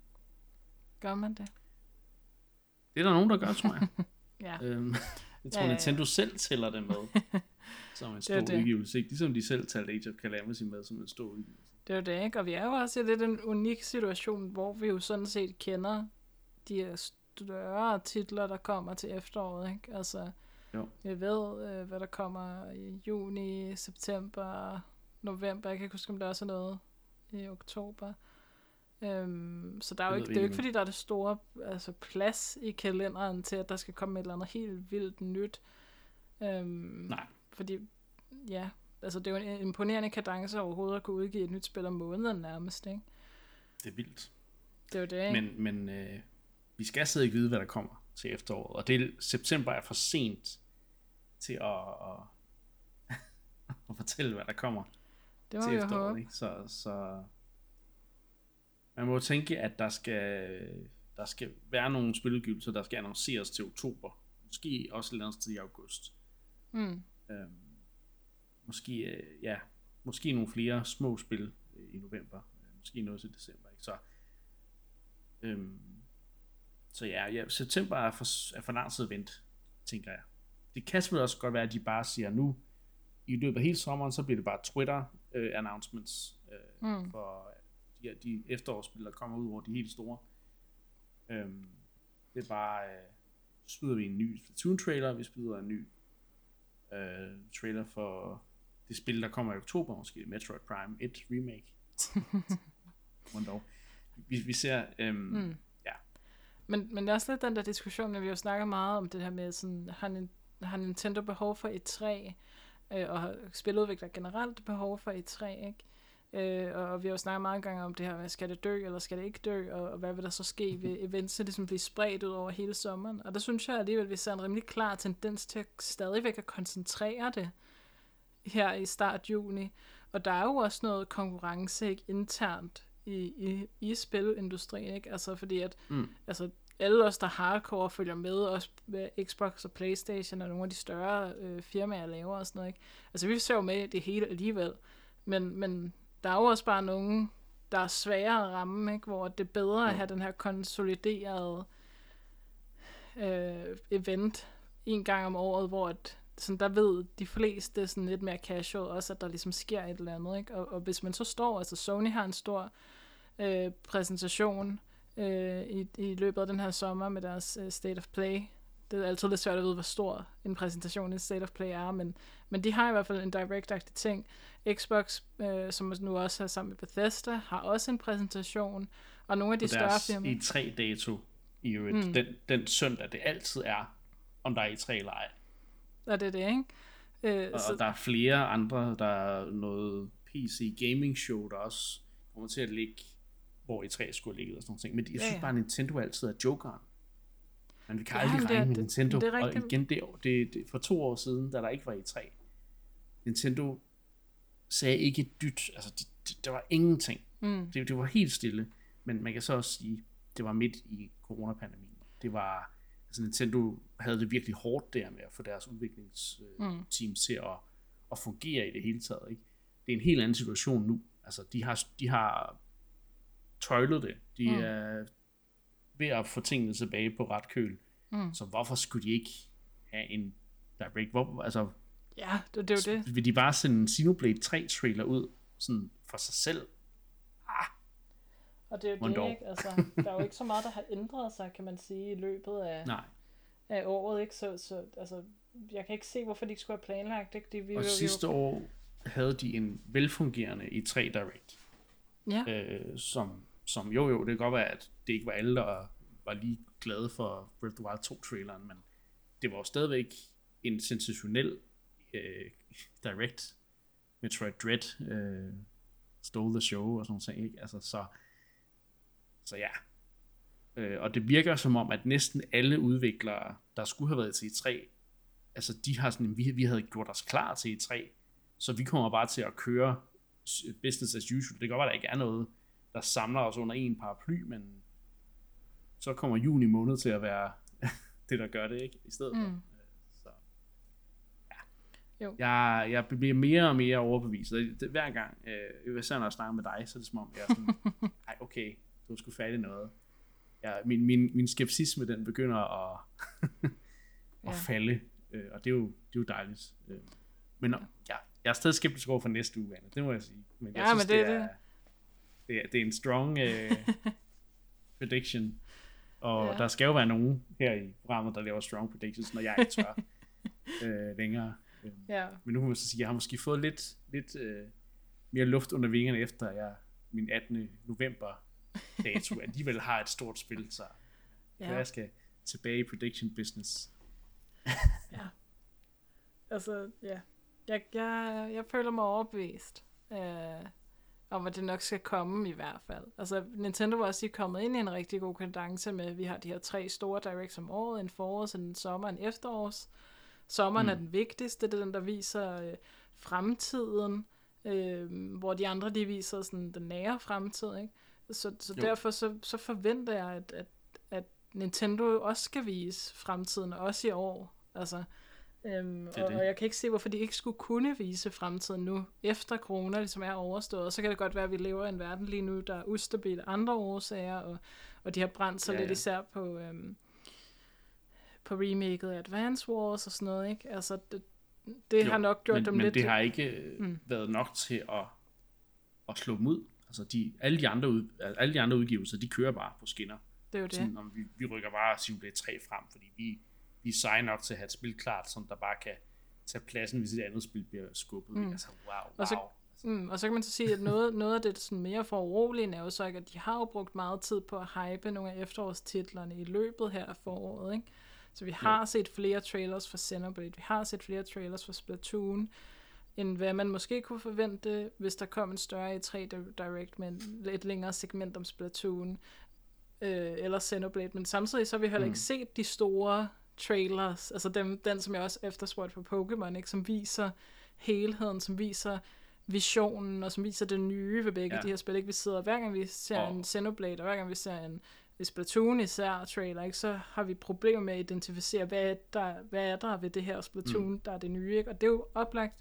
Gør man det? Det er der nogen, der gør, tror jeg. Ja. Øhm, jeg tror, Ja, ja, ja. Nintendo selv tæller det med som en stor det. udgivelse. Ikke? Ligesom de selv talte Age of Calamity med som en stor udgivelse. Det er jo det, ikke? Og vi er jo også i lidt en unik situation, hvor vi jo sådan set kender de her større titler, der kommer til efteråret, ikke? Altså, Jo. vi ved, øh, hvad der kommer i juni, september, november. Jeg kan ikke huske, om der også er noget i oktober. Øhm, så der er jo ikke, det er jo ikke fordi der er det store altså, plads i kalenderen til, at der skal komme et eller andet helt vildt nyt. Øhm, Nej. Fordi, ja, altså det er jo en imponerende kadence overhovedet at kunne udgive et nyt spil om måneden nærmest, ikke? Det er vildt. Det er jo det, ikke? Men, men øh, vi skal stadig vide, hvad der kommer til efteråret. Og det er, september er for sent til at, at, at fortælle, hvad der kommer det til efteråret. håbe. Ikke? Så, så man må jo tænke, at der skal, der skal være nogle spiludgivelser, der skal annonceres til oktober. Måske også et eller andet sted i august. Mm. Øhm, måske, øh, ja, måske nogle flere små spil øh, i november. Øh, måske noget til december. Ikke? Så, øhm, så ja, ja, september er for, er for lang tid at vente, tænker jeg. Det kan selvfølgelig også godt være, at de bare siger nu, i løbet af hele sommeren, så bliver det bare Twitter øh, announcements øh, Mm. for de, de efterårsspil, der kommer ud over de helt store. Øhm, det er bare, øh, så smider vi en ny Splatoon trailer, vi smider en ny øh, trailer for det spil, der kommer i oktober, måske Metroid Prime 1 Remake. Hvordan dog? Vi, vi ser, øhm, Mm. ja, Men, men der er også lidt den der diskussion, at vi jo snakker meget om det her med, sådan, har, har Nintendo behov for et 3? øh, og har spiludvikler generelt behov for E3, ikke? Øh, og vi har jo snakket mange gange om det her, hvad skal det dø, eller skal det ikke dø, og, og hvad vil der så ske ved events, det ligesom bliver spredt ud over hele sommeren. Og der synes jeg alligevel, at vi ser en rimelig klar tendens til at stadigvæk at koncentrere det her i start juni. Og der er jo også noget konkurrence ikke, internt i, i, i spilindustrien, ikke? Altså fordi at Mm. altså, alle os, der hardcore følger med, også med Xbox og Playstation og nogle af de større øh, firmaer laver og sådan noget, ikke? Altså vi ser jo med det hele alligevel, men, men der er jo også bare nogen, der er sværere at ramme, ikke? hvor det er bedre at Jo. have den her konsoliderede øh, event en gang om året, hvor at, sådan, der ved de fleste sådan lidt mere casual også, at der ligesom sker et eller andet. Ikke? Og, og hvis man så står, altså Sony har en stor øh, præsentation øh, i, i løbet af den her sommer med deres øh, State of Play. Det er altid lidt svært at vide, hvor stor en præsentation i State of Play er, men, men de har i hvert fald en direct ting. Xbox, øh, som nu også er sammen med Bethesda, har også en præsentation, og nogle af de større firmaer... E3-dato i øvrigt. Mm. Den, den søndag, det altid er, om der er E3 eller ej. Og det er det, ikke? Øh, Og, så, og der er flere andre, der er noget PC gaming show, der også kommer til at ligge, hvor E3 skulle have ligget og sådan nogle ting. Men jeg Ja, synes ja. bare, at Nintendo altid er jokeren. Vi kan Ja, aldrig det er- regne med det- Nintendo. det er og igen, det, det, det, for to år siden, da der ikke var E3, Nintendo sagde ikke et dyt. Altså, det, det, der var ingenting. mm, Det, det var helt stille. Men man kan så også sige, det var midt i coronapandemien. Det var, altså Nintendo havde det virkelig hårdt der med at få deres udviklingsteam Mm. til at, at fungere i det hele taget. Ikke? Det er en helt anden situation nu. Altså, de har, de har tøjlet det. De Mm. er ved at få tingene tilbage på ret køl. Mm. Så hvorfor skulle de ikke have en direct? Hvor, altså, ja, det, det er jo det. vil de bare sende en Xenoblade 3 trailer ud sådan for sig selv? Og det er jo det, ikke? Altså, der er jo ikke så meget, der har ændret sig, kan man sige, i løbet af, Nej. af året, ikke? Så, så altså, jeg kan ikke se, hvorfor de ikke skulle have planlagt, ikke? De, vi Og jo- sidste år havde de en velfungerende E3 Direct, Ja, øh, som, som jo jo, det kan godt være, at det ikke var alle, der var lige glade for Breath of the Wild 2-traileren, men det var jo stadigvæk en sensationel øh, Direct. Metroid Dread øh, stole the show og sådan noget, ikke? Altså, så, så ja. Øh, og det virker som om, at næsten alle udviklere, der skulle have været til E3, altså de har sådan, vi, vi havde gjort os klar til E3, så vi kommer bare til at køre business as usual. Det kan godt være, der ikke er noget, der samler os under en paraply, men så kommer juni måned til at være det, der gør det, ikke? I stedet for. Mm. Øh, Så. Ja. Jo. Jeg, jeg bliver mere og mere overbevist. Det, det, hver gang, øh, især når jeg snakker med dig, så er det som om, jeg er sådan, ej okay, du er sgu fat i noget. Ja, min, min, min skepsisme, den begynder at, at Ja. falde, øh, og det er jo, det er jo dejligt. Øh, men ja. Jeg er stadig skeptisk over for næste uge, Anna, det må jeg sige. Men jeg Ja, synes, men det er det, er, det, er, det er en strong øh, prediction. Og Ja. der skal jo være nogen her i programmet, der laver strong predictions, når jeg ikke tør øh, længere. Ja. men nu må man så sige, at jeg har måske fået lidt, lidt øh, mere luft under vingerne, efter jeg min 18. november dato alligevel har et stort spil, så ja. ja. jeg skal tilbage i prediction business. Altså, ja. Jeg, jeg, jeg føler mig overbevist øh, om, at det nok skal komme i hvert fald. Altså, Nintendo var også lige kommet ind i en rigtig god kadence med, at vi har de her tre store directs om året, en forårs, en sommer, en efterårs. Sommeren mm. er den vigtigste, det er den, der viser øh, fremtiden, øh, hvor de andre, de viser sådan den nære fremtid, ikke? Så, så Jo. derfor så, så forventer jeg, at, at, at Nintendo også skal vise fremtiden, også i år. Altså, øhm, Det og, det. og jeg kan ikke se, hvorfor de ikke skulle kunne vise fremtiden nu, efter corona ligesom er overstået. Så kan det godt være, at vi lever i en verden lige nu, der er ustabil af andre årsager, og, og de har brændt sig Ja, lidt ja. især på, øhm, på remaket af Advance Wars og sådan noget, ikke? Altså, det, det Jo, har nok gjort men, dem men lidt... det har ikke mm. været nok til at, at slå dem ud. Altså de, alle, de andre ud, alle de andre udgivelser, de kører bare på skinner. det er jo det. Sådan, om vi, vi rykker bare Simulate 3 frem, fordi vi, vi er nok til at have et spil klart, som der bare kan tage pladsen, hvis et andet spil bliver skubbet. Mm. Altså, wow, wow. Og så- Mm, og så kan man så sige, at noget, noget af det sådan mere foruroligende er jo så, at de har jo brugt meget tid på at hype nogle af efterårstitlerne i løbet her af foråret. Ikke? Så vi har ja. set flere trailers for Xenoblade, vi har set flere trailers for Splatoon, end hvad man måske kunne forvente, hvis der kom en større E3 Direct med et længere segment om Splatoon øh, eller Xenoblade, men samtidig så har vi heller mm. ikke set de store trailers, altså dem, den, som jeg også efterspurgte på Pokémon, ikke, som viser helheden, som viser visionen, og som viser det nye ved begge ja. de her spil. Ikke? Vi sidder, hver gang vi ser oh. en Xenoblade, og hver gang vi ser en Splatoon især trailer, ikke, så har vi problemer med at identificere, hvad er der, hvad er der ved det her Splatoon, mm. der er det nye. Ikke? Og det er jo oplagt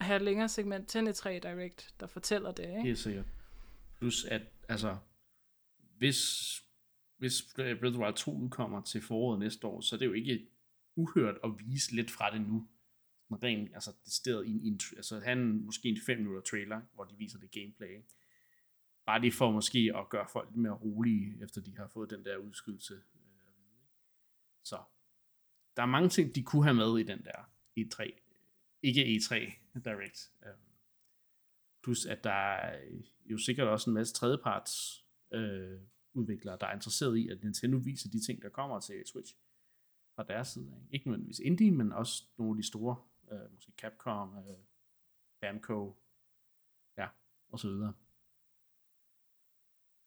at have et længere segment til 3 Direct, der fortæller det. Ikke? Helt sikkert. Plus at, altså, hvis, hvis Breath of the Wild 2 udkommer til foråret næste år, så er det jo ikke uhørt at vise lidt fra det nu sådan rent, altså det sted i en en altså han måske en 5 minutter trailer, hvor de viser det gameplay, ikke? bare lige for måske at gøre folk lidt mere rolige, efter de har fået den der udskydelse. Øh, så der er mange ting, de kunne have med i den der E3, ikke E3 Direct. Øh, plus at der er jo sikkert også en masse tredjeparts øh, udviklere, der er interesseret i, at Nintendo viser de ting, der kommer til Switch fra deres side. Ikke, ikke nødvendigvis indie, men også nogle af de store øh, måske Capcom, øh, Namco, ja, og så videre.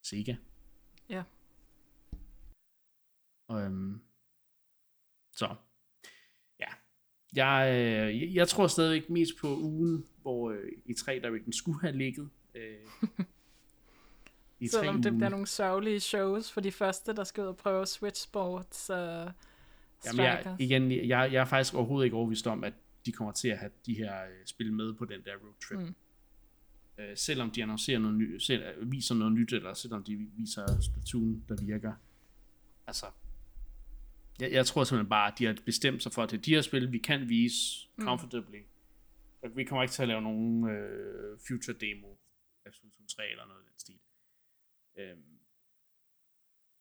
Sega. Ja. Og, øhm, så. Jeg, øh, jeg tror stadigvæk mest på ugen, hvor øh, i 3 der den skulle have ligget. Øh, i Selvom det bliver nogle sørgelige shows for de første, der skal ud og prøve Switch Sports og uh, Jamen jeg, igen, jeg, jeg er faktisk overhovedet ikke overbevist om, at de kommer til at have de her øh, spil med på den der road trip. Mm. Øh, selvom de annoncerer noget nyt, selv, viser noget nyt, eller selvom de viser Splatoon, der virker. Altså, jeg, jeg tror simpelthen bare, at de har bestemt sig for, at det er de her spil, vi kan vise mm. comfortably. Vi kommer ikke til at lave nogen øh, future demo af Splatoon 3 eller noget i den stil. Øhm,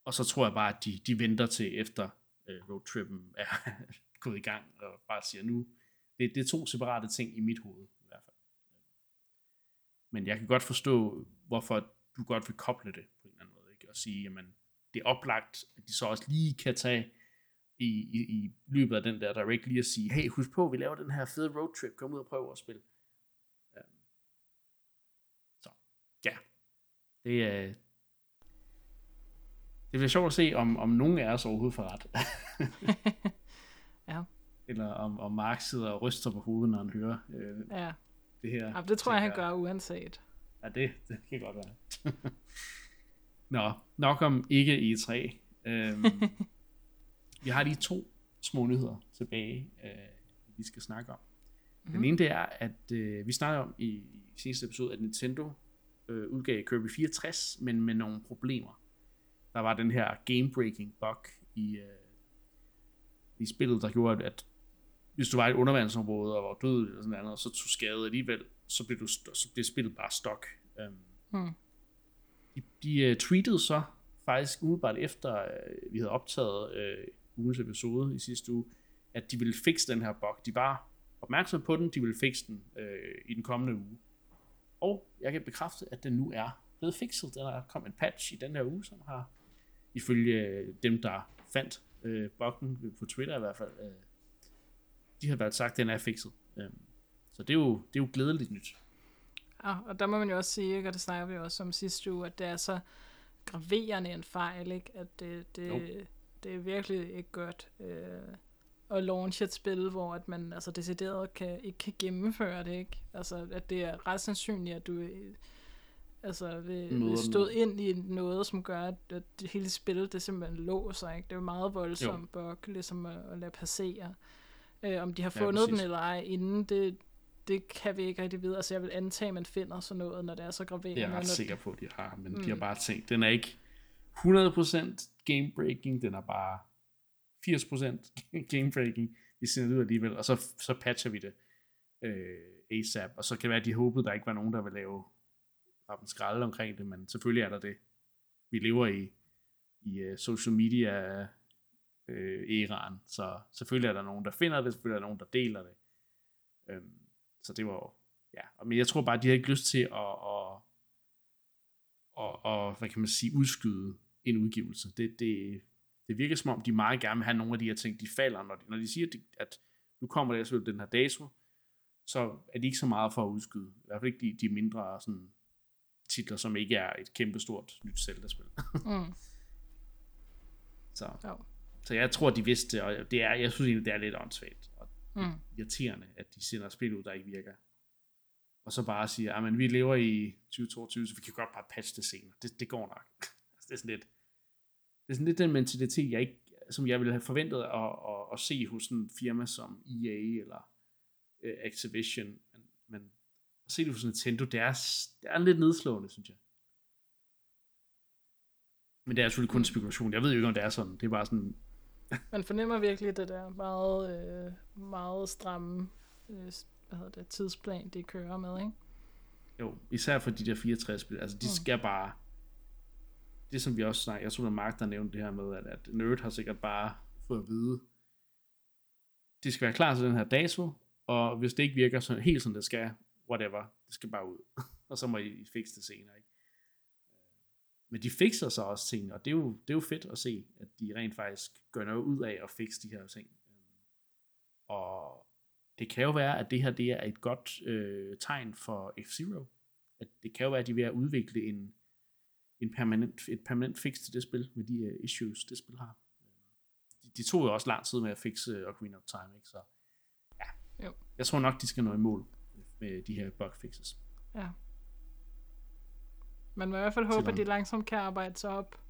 og så tror jeg bare, at de, de venter til efter øh, roadtrippen er gået i gang, og bare siger, nu, det, det er to separate ting i mit hoved, i hvert fald. Men jeg kan godt forstå, hvorfor du godt vil koble det på en eller anden måde, ikke? og sige, jamen, det er oplagt, at de så også lige kan tage i, i, i løbet af den der direct lige at sige, hey, husk på, vi laver den her fede roadtrip, kom ud og prøv at spille. Um, så, ja. Det er, det bliver sjovt at se, om, om nogen af os overhovedet får ret. ja eller om, om Mark sidder og ryster på hovedet, når han hører øh, ja. det her. Ja, det tror jeg, han gør uanset. Ja, det, det kan godt være. Nå, nok om ikke E3. Øhm, vi har lige to små nyheder tilbage, øh, vi skal snakke om. Mm-hmm. Den mhm. ene det er, at øh, vi snakkede om i, i sidste episode, at Nintendo øh, udgav Kirby 64, men med nogle problemer. Der var den her game-breaking bug i, øh, i spillet, der gjorde, at hvis du var i et undervandsområde og var død eller sådan noget, og så tog skade alligevel, så blev, du, så blev spillet bare stok. Um, hmm. De, de uh, tweetede så faktisk umiddelbart efter, uh, vi havde optaget uh, ugens episode i sidste uge, at de ville fikse den her bug. De var opmærksomme på den, de ville fikse den uh, i den kommende uge. Og jeg kan bekræfte, at den nu er blevet fikset. Der er kommet en patch i den her uge, som har, ifølge dem, der fandt uh, buggen på Twitter i hvert fald, uh, de har været sagt, at den er fikset. Øhm, så det er, jo, det er jo glædeligt nyt. Ja, og der må man jo også sige, ikke, og det snakker vi også om sidste uge, at det er så graverende en fejl, ikke? at det, det, det er virkelig ikke godt øh, at launche et spil, hvor at man altså decideret kan, ikke kan gennemføre det. Ikke? Altså, at det er ret sandsynligt, at du øh, altså, vil, vil stå ind i noget, som gør, at, at det hele spillet det simpelthen låser. Ikke? Det er jo meget voldsomt bug, ligesom at, at lade passere. Øh, om de har fundet ja, den eller ej inden, det, det kan vi ikke rigtig vide. Altså jeg vil antage, at man finder sådan noget, når det er så graverende. Jeg er ret sikker på, at de har, men mm. de har mm. bare tænkt, den er ikke 100% game breaking, den er bare 80% game breaking. Vi sender det ud alligevel, og så, så patcher vi det øh, ASAP. Og så kan det være, at de håbede, der ikke var nogen, der ville lave en skralde omkring det, men selvfølgelig er der det. Vi lever i, i uh, social media øh, æraen. Så selvfølgelig er der nogen, der finder det, selvfølgelig er der nogen, der deler det. Øhm, så det var jo, ja. Men jeg tror bare, de har ikke lyst til at, at, at, at, hvad kan man sige, udskyde en udgivelse. Det, det, det virker som om, de meget gerne vil have nogle af de her ting, de falder, når de, når de siger, at, de, at nu kommer der selvfølgelig den her dato, så er de ikke så meget for at udskyde. I hvert fald ikke de, de mindre sådan, titler, som ikke er et kæmpestort nyt Zelda-spil. Mm. så, Jo. så jeg tror, de vidste, og det er, jeg synes egentlig, det er lidt åndssvagt og Mm. irriterende, at de sender spil ud, der ikke virker. Og så bare siger, at vi lever i 2022, så vi kan godt bare patche det senere. Det, det går nok. Det er sådan lidt, det er sådan lidt den mentalitet, jeg ikke, som jeg ville have forventet at, at, at se hos en firma som EA eller uh, Activision. Men, men at se det hos Nintendo, det er, det er lidt nedslående, synes jeg. Men det er selvfølgelig kun spekulation. Jeg ved jo ikke, om det er sådan. Det er bare sådan, Man fornemmer virkelig det der meget, øh, meget stramme øh, hvad hedder det, tidsplan, de kører med, ikke? Jo, især for de der 64 spil. Altså, de Mm. skal bare... Det som vi også snakker, jeg tror, det var Mark, der nævnte det her med, at, at Nerd har sikkert bare fået at vide, det skal være klar til den her dato, og hvis det ikke virker så, helt som det skal, whatever, det skal bare ud. og så må I fikse det senere, ikke? Øh, men de fikser så også ting, og det er, jo, det er jo fedt at se, at de rent faktisk gør noget ud af at fikse de her ting. Øh, og det kan jo være, at det her det er et godt øh, tegn for F-Zero. At det kan jo være, at de er ved at udvikle en, en permanent, et permanent fix til det spil, med de uh, issues, det spil har. De, de tog jo også lang tid med at fikse Ocarina of Time, ikke? Så ja, Jo. jeg tror nok, de skal nå i mål med de her bug fixes. Ja. Man må i hvert fald Til håbe, at de langsomt kan arbejde sig op,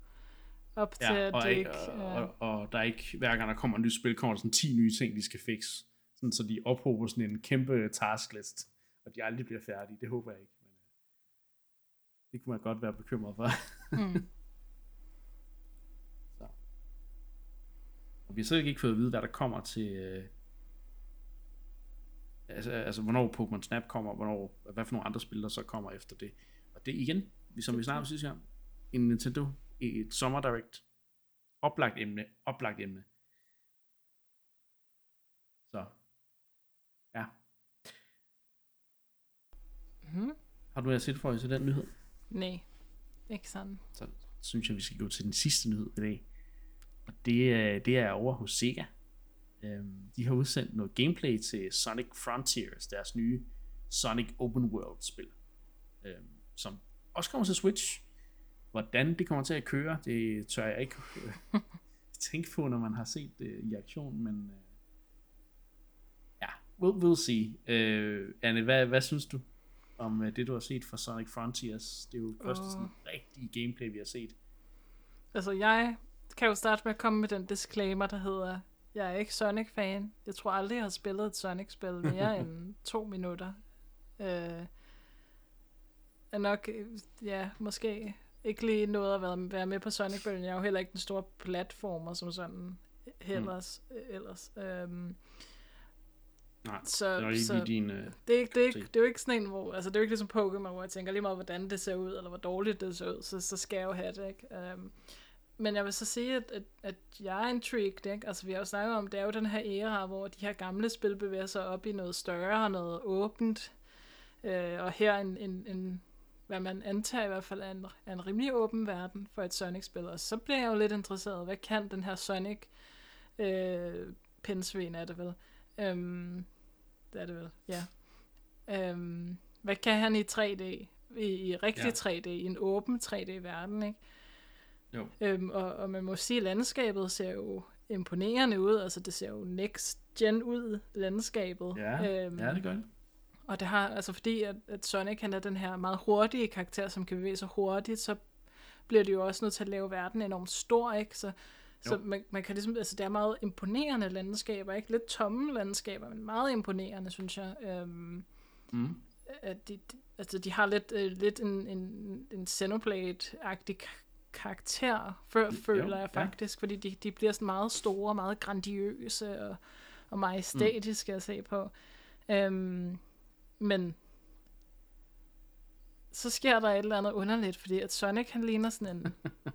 op til, Ja, at og, det ikke, og, øh, og, og der er ikke, hver gang der kommer et nyt spil, kommer der sådan 10 nye ting, de skal fikse. Sådan, så de ophober sådan en kæmpe tasklist, og de aldrig bliver færdige. Det håber jeg ikke. Det kunne man godt være bekymret for. mm. Så. Og vi har så ikke fået at vide, hvad der kommer til... Øh, altså, altså, hvornår Pokémon Snap kommer, hvornår, hvad for nogle andre spil, der så kommer efter det. Og det igen, som vi snakkede sidste gang, en Nintendo i et Summer Direct. Oplagt emne, oplagt emne. Så, ja. Mm. Har du noget at sætte for til den nyhed? Nej, ikke sådan. så synes jeg, vi skal gå til den sidste nyhed i dag. Og det, øh, det er over hos Sega. Øhm, de har udsendt noget gameplay til Sonic Frontiers, deres nye Sonic Open World spil. Øhm, som også kommer til Switch. Hvordan det kommer til at køre, det tør jeg ikke tænke på, når man har set det i aktion, men øh, ja, we'll, we'll see. Øh, Anne, hvad, hvad synes du om øh, det, du har set fra Sonic Frontiers? Det er jo første Åh. sådan rigtige gameplay, vi har set. Altså, jeg kan jo starte med at komme med den disclaimer, der hedder, jeg er ikke Sonic-fan. Jeg tror aldrig, jeg har spillet et Sonic-spil mere end to minutter. Øh, er nok, øh, ja, måske ikke lige noget at være, være med på Sonic-bølgen. Jeg er jo heller ikke den store platformer som sådan ellers. Mm. ellers. Øhm, Nej, så, det var ikke så din... Øh, det, er ikke, det, er ikke, det er jo ikke sådan en, hvor, altså det er jo ikke ligesom Pokémon, hvor jeg tænker lige meget, hvordan det ser ud, eller hvor dårligt det ser ud, så, så skal jeg jo have det, ikke? Um, men jeg vil så sige, at, at, at jeg er intrigued, ikke? Altså vi har jo snakket om, det er jo den her æra, hvor de her gamle spil bevæger sig op i noget større, noget åbent, øh, og her en, en, en, hvad man antager i hvert fald er en, er en rimelig åben verden for et Sonic-spil, og så bliver jeg jo lidt interesseret, hvad kan den her Sonic øh, pindsvin er det vel? Um, det er det vel, ja. Øhm, hvad kan han i 3D? I, i rigtig Ja. 3D, i en åben 3D-verden, ikke? jo. Øhm, og, og man må sige, at landskabet ser jo imponerende ud. Altså, det ser jo next gen ud, landskabet. Ja, øhm, ja, det gør det. Og det har, altså fordi, at, at Sonic han er den her meget hurtige karakter, som kan bevæge sig hurtigt, så bliver det jo også nødt til at lave verden enormt stor, ikke? Så, så Jo. man, man kan ligesom, altså det er meget imponerende landskaber, ikke? Lidt tomme landskaber, men meget imponerende, synes jeg. Øhm, Mm. at de, de, altså de har lidt, øh, lidt en, en, en Xenoblade-agtig karakter, før, føler jeg ja. faktisk, fordi de, de bliver sådan meget store, meget grandiøse og, og majestætiske mm. at se på. Øhm, men så sker der et eller andet underligt, fordi at Sonic han ligner sådan en...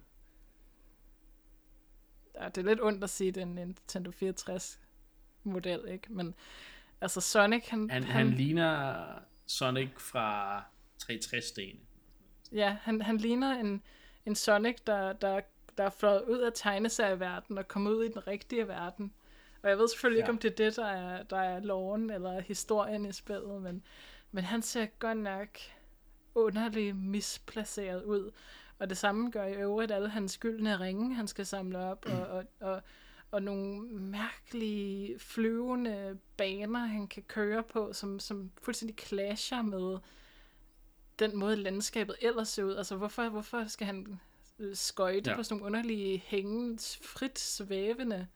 det er lidt ondt at sige, det er en Nintendo 64 model, ikke? Men altså Sonic, han... Han, han ligner Sonic fra 360-dagene. Ja, han, han ligner en, en Sonic, der, der der er fløjet ud af tegneserieverdenen og kommet ud i den rigtige verden. Og jeg ved selvfølgelig ja. ikke, om det er det, der er, der er loven eller historien i spillet, men, men han ser godt nok underligt misplaceret ud. Og det samme gør i øvrigt alle hans gyldne ringe, han skal samle op, og, og, og, og nogle mærkelige flyvende baner, han kan køre på, som, som fuldstændig clasher med den måde, landskabet ellers ser ud. Altså, hvorfor, hvorfor skal han øh, skøjte ja. på sådan nogle underlige, hængende, frit svævende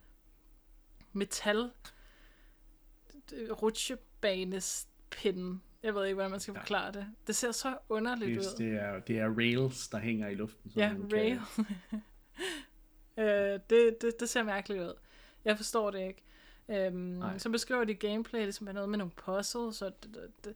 metal rutsjebanespinde. Jeg ved ikke, hvordan man skal forklare ja. det. Det ser så underligt det, ud. Det er, det er rails, der hænger i luften. Ja, rail. øh, det, det, det ser mærkeligt ud. Jeg forstår det ikke. Øhm, så beskriver de gameplay ligesom er noget med nogle puzzles, og det, det,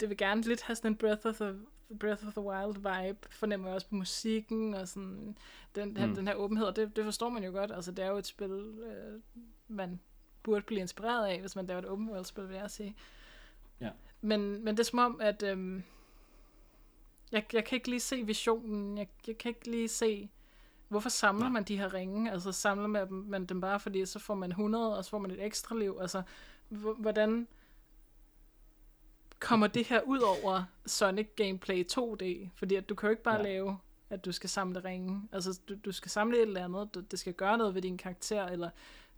det, vil gerne lidt have sådan en Breath of the, Breath of the Wild vibe, fornemmer jeg også på musikken, og sådan den, mm. den her åbenhed, og det, det forstår man jo godt. Altså, det er jo et spil, øh, man burde blive inspireret af, hvis man laver et open world spil, vil jeg sige. Ja. Men, men det er som om, at øhm, jeg, jeg kan ikke lige se visionen, jeg, jeg kan ikke lige se, hvorfor samler Nej. man de her ringe? Altså samler man dem, man dem bare, fordi så får man 100, og så får man et ekstra liv. Altså, hvordan kommer det her ud over Sonic Gameplay 2D? Fordi at du kan jo ikke bare ja. lave, at du skal samle ringe. Altså, du, du skal samle et eller andet, det skal gøre noget ved din karakter, eller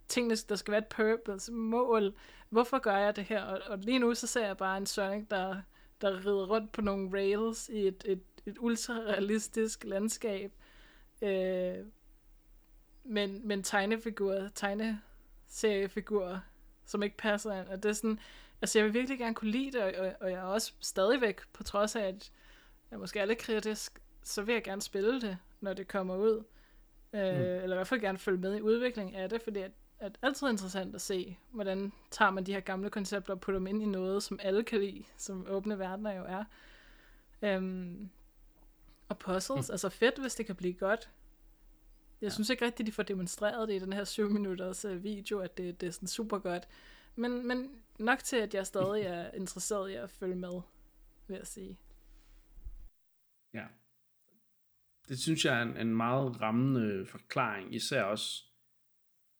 tingene, der skal være et purpose, mål. Hvorfor gør jeg det her? Og, og lige nu så ser jeg bare en Sonic, der, der rider rundt på nogle rails i et, et, et ultra-realistisk landskab. Øh, men, men tegnefigurer, tegneseriefigurer, som ikke passer ind. Og det er sådan, altså jeg vil virkelig gerne kunne lide det, og, og jeg er også stadigvæk, på trods af, at jeg måske er lidt kritisk, så vil jeg gerne spille det, når det kommer ud. Øh, mm. Eller i hvert fald gerne følge med i udviklingen af det, fordi at er altid interessant at se, hvordan tager man de her gamle koncepter og putter dem ind i noget, som alle kan lide, som åbne verdener jo er. Um, og puzzles, mm. altså fedt, hvis det kan blive godt. Jeg ja. synes ikke rigtigt, de får demonstreret det i den her 7 minutters uh, video, at det, det er sådan super godt. Men, men nok til, at jeg stadig er interesseret i at følge med, vil jeg sige. Ja. Det synes jeg er en, en meget rammende forklaring, især også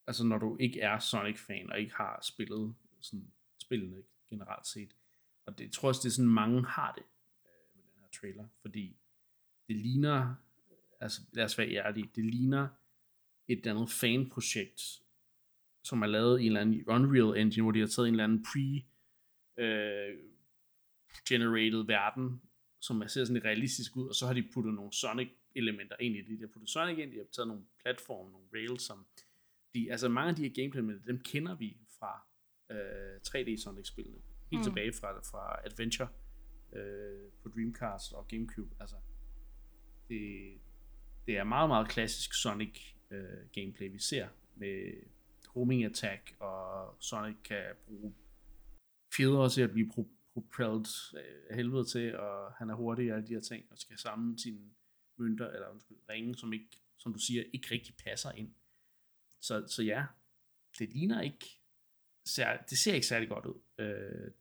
altså når du ikke er Sonic-fan, og ikke har spillet sådan, spillene generelt set. Og det jeg tror også, det er sådan, mange har det øh, med den her trailer, fordi det ligner, altså lad os være ærlige, det ligner et andet fanprojekt, som er lavet i en eller anden Unreal Engine, hvor de har taget en eller anden pre øh, generated verden, som ser sådan lidt realistisk ud, og så har de puttet nogle Sonic elementer ind i det. De har puttet Sonic ind, de har taget nogle platforme, nogle rails, som de, altså mange af de her gameplay dem kender vi fra øh, 3D Sonic-spillene. Helt mm. tilbage fra, fra Adventure øh, på Dreamcast og Gamecube. Altså, det, det er meget, meget klassisk Sonic øh, gameplay, vi ser med homing attack, og Sonic kan bruge fjeder til at blive pro- propelled øh, helvede til, og han er hurtig og alle de her ting, og skal samle sine mønter, eller undskyld, ringe, som ikke, som du siger, ikke rigtig passer ind så, så ja, det ligner ikke, det ser ikke særlig godt ud. Øh,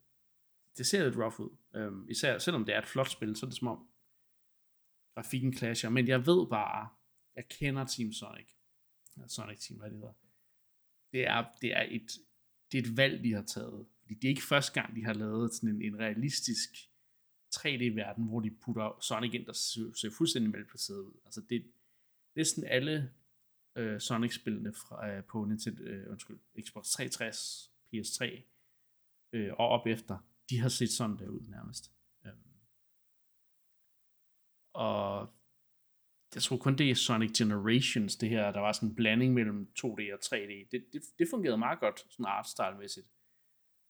det ser lidt rough ud. Øh, især selvom det er et flot spil, så er det som om grafikken clasher. Men jeg ved bare, jeg kender Team Sonic. Sonic Team, hvad det hedder. Det er, det er, et, det er et valg, de har taget. Fordi det er ikke første gang, de har lavet sådan en, en realistisk 3D-verden, hvor de putter Sonic ind, der ser, ser fuldstændig malplaceret ud. Altså det, det alle øh, Sonic-spillene fra, øh, på Nintendo, øh, undskyld, Xbox 360, PS3 øh, og op efter, de har set sådan der ud nærmest. Øhm. Og jeg tror kun det er Sonic Generations, det her, der var sådan en blanding mellem 2D og 3D. Det, det, det fungerede meget godt, sådan artstyle-mæssigt.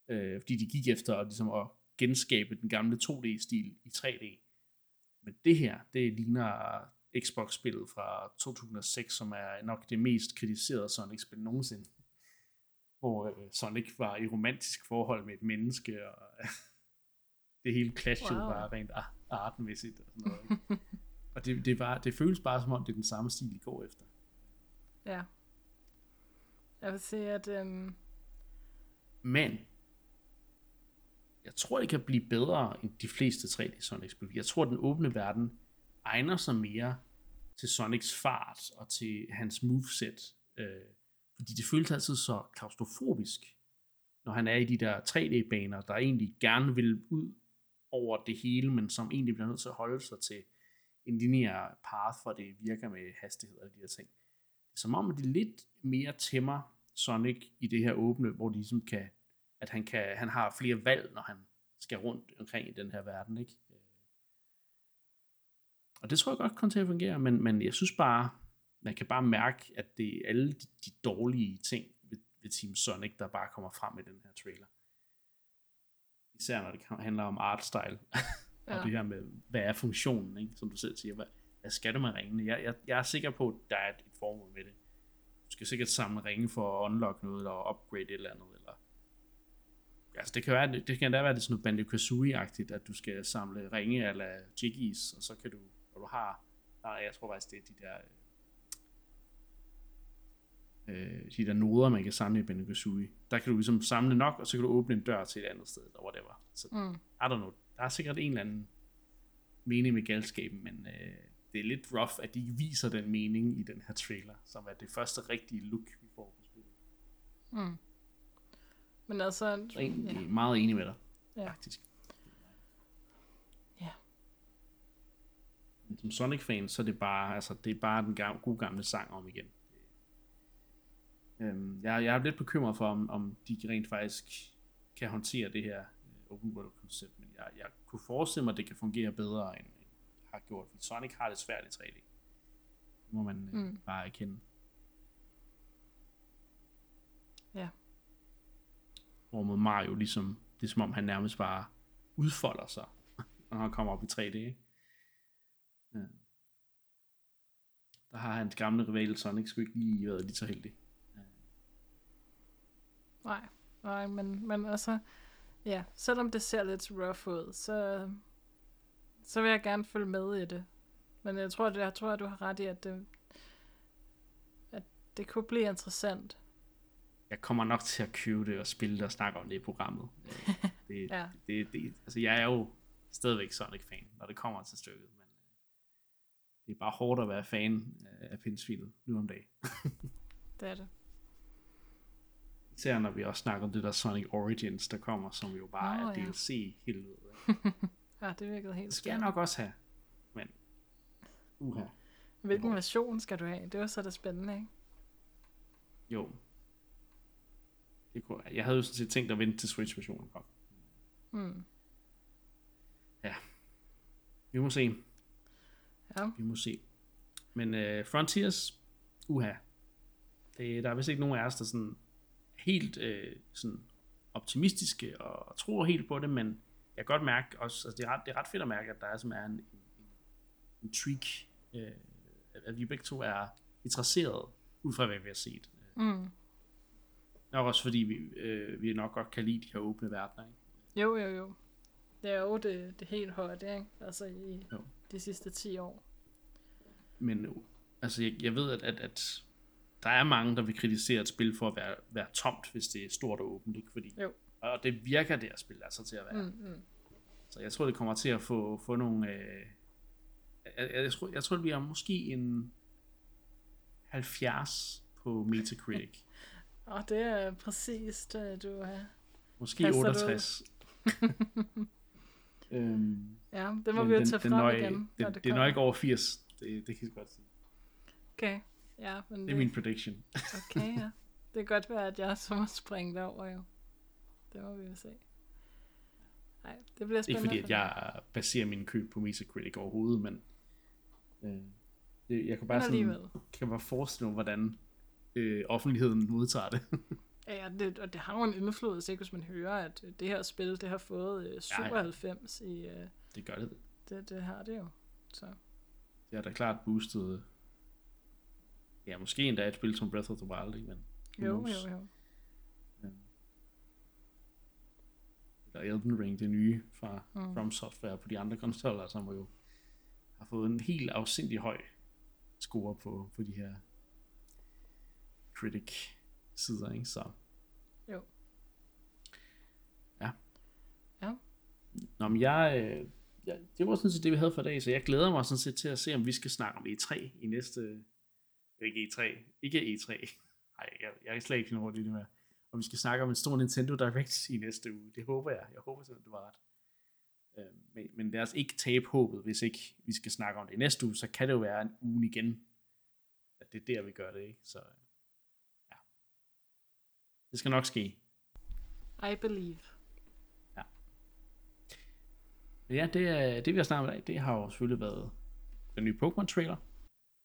Øh, fordi de gik efter at, ligesom at genskabe den gamle 2D-stil i 3D. Men det her, det ligner Xbox-spillet fra 2006, som er nok det mest kritiserede Sonic-spil nogensinde. Hvor øh, Sonic var i romantisk forhold med et menneske, og det hele clashede wow. bare rent artenmæssigt. Og, sådan noget, ikke? og det, det, var, det føles bare som om, det er den samme stil, de går efter. Ja. Jeg vil sige, at... Øhm... Men, jeg tror, det kan blive bedre end de fleste 3D Sonic-spil. Jeg tror, den åbne verden egner sig mere til Sonics fart og til hans moveset. Øh, fordi det føles altid så klaustrofobisk, når han er i de der 3D-baner, der egentlig gerne vil ud over det hele, men som egentlig bliver nødt til at holde sig til en lineær path, for det virker med hastighed og de her ting. Som om, at det lidt mere tæmmer Sonic i det her åbne, hvor de ligesom kan, at han, kan, han har flere valg, når han skal rundt omkring i den her verden, ikke? Og det tror jeg godt kommer til at fungere, men, men jeg synes bare, man kan bare mærke, at det er alle de, de dårlige ting ved, ved Team Sonic, der bare kommer frem i den her trailer. Især når det handler om artstyle, og ja. det her med, hvad er funktionen, ikke? som du selv siger, hvad, hvad skal du med ringene? Jeg, jeg, jeg er sikker på, at der er et, et formål med det. Du skal sikkert samle ringe for at unlock noget, eller upgrade et eller andet, eller Altså det kan, være, det kan da være det sådan noget Banjo-Kazooie-agtigt, at du skal samle ringe eller jiggies, og så kan du du har, nej, jeg tror faktisk, det er de der, øh, de der noder, man kan samle i Benegazui. Der kan du ligesom samle nok, og så kan du åbne en dør til et andet sted, eller whatever. Så, mm. I don't know. Der er sikkert en eller anden mening med galskaben, men øh, det er lidt rough, at de ikke viser den mening i den her trailer, som er det første rigtige look, vi får på spillet. Mm. Men altså... Så egentlig ja. meget enig med dig, ja. faktisk. Som Sonic-fan, så er det bare, altså, det er bare den gamle, gode gamle sang om igen. Øhm, jeg, jeg er lidt bekymret for, om, om de rent faktisk kan håndtere det her uh, open world koncept, men jeg, jeg kunne forestille mig, at det kan fungere bedre, end, end har gjort, fordi Sonic har det svært i 3D. Det må man øh, mm. bare erkende. Ja. Hvor med Mario ligesom, det er som om han nærmest bare udfolder sig, når han kommer op i 3D, ikke? Ja. Der har hans gamle rival Sonic sgu ikke lige været lige så heldig. Ja. Nej, nej, men, men altså, ja, selvom det ser lidt rough ud, så, så vil jeg gerne følge med i det. Men jeg tror, det, jeg tror, at du har ret i, at det, at det kunne blive interessant. Jeg kommer nok til at købe det og spille det og snakke om det i programmet. Det, ja. det, det, det, altså jeg er jo stadigvæk Sonic-fan, når det kommer til stykket det er bare hårdt at være fan af pindsvinet nu om dagen. det er det. Især når vi også snakker om det der Sonic Origins, der kommer, som jo bare Nå, er DLC ja. helvede. ja, det virkede helt Det skal jeg nok også have. Men, uha. Hvilken jo. version skal du have? Det var så det spændende, ikke? Jo. Det kunne, jeg havde jo sådan set tænkt at vente til Switch-versionen kom. Mm. Ja. Vi må se. Ja. Vi må se. Men uh, Frontiers, uha. Det, der er vist ikke nogen af os, der sådan helt uh, sådan optimistiske og, og tror helt på det, men jeg kan godt mærke også, altså det er ret, det er ret fedt at mærke, at der er, som er en, en, en trick, uh, at vi begge to er interesseret ud fra, hvad vi har set. Mm. Nok også fordi vi, uh, vi nok godt kan lide de her åbne verdener, ikke? Jo, jo, jo. Det er jo det, det helt højt, ikke? Altså i, jo de sidste 10 år. Men altså, jeg, jeg ved, at, at, at der er mange, der vil kritisere et spil for at være, være tomt, hvis det er stort og åbent, ikke? Fordi, jo. Og det virker det at spille altså til at være. Mm, mm. Så jeg tror, det kommer til at få, få nogle... Øh, jeg, jeg, tror, jeg tror, det bliver måske en 70 på Metacritic. Og det er præcis det, du har. Måske 68. Øhm, ja, det må vi jo tage frem nøj, igen. Den, det, det, det er nok ikke over 80. Det, det kan jeg godt sige. Okay, ja. Men det er min prediction. okay, ja. Det kan godt være, at jeg så må springe derover jo. Det må vi jo se. Nej, det bliver spændende. Ikke fordi, at jeg baserer min køb på Metacritic overhovedet, men øh, det, jeg kan bare, sådan, kan bare forestille mig, hvordan øh, offentligheden modtager det. Ja, det, og det har jo en indflydelse, ikke, hvis man hører, at det her spil, det har fået uh, 97 ja, ja. i... Uh, det gør det. Det, det har det jo. Så. Det har da klart boostet... Ja, måske endda et spil som Breath of the Wild, ikke? Men jo, jo, jo. Ja. Eller Elden Ring, det nye fra mm. From Software på de andre konsoller, som jo har fået en helt afsindig høj score på, på de her critic sider, ikke? Så. Jo. Ja. Ja. Nå, men jeg, øh, ja, det var sådan set det, vi havde for i dag, så jeg glæder mig sådan set til at se, om vi skal snakke om E3 i næste... Ikke E3. Ikke E3. Nej, jeg, jeg kan slet ikke finde hurtigt det med. Og vi skal snakke om en stor Nintendo Direct i næste uge. Det håber jeg. Jeg håber simpelthen, du var ret. Øh, men, men lad os ikke tabe håbet, hvis ikke vi skal snakke om det i næste uge, så kan det jo være en uge igen, at det er der, vi gør det, ikke? Så. Det skal nok ske. I believe. Men ja, det, er, det vi har snakket om i dag, det har jo selvfølgelig været den nye Pokémon-trailer,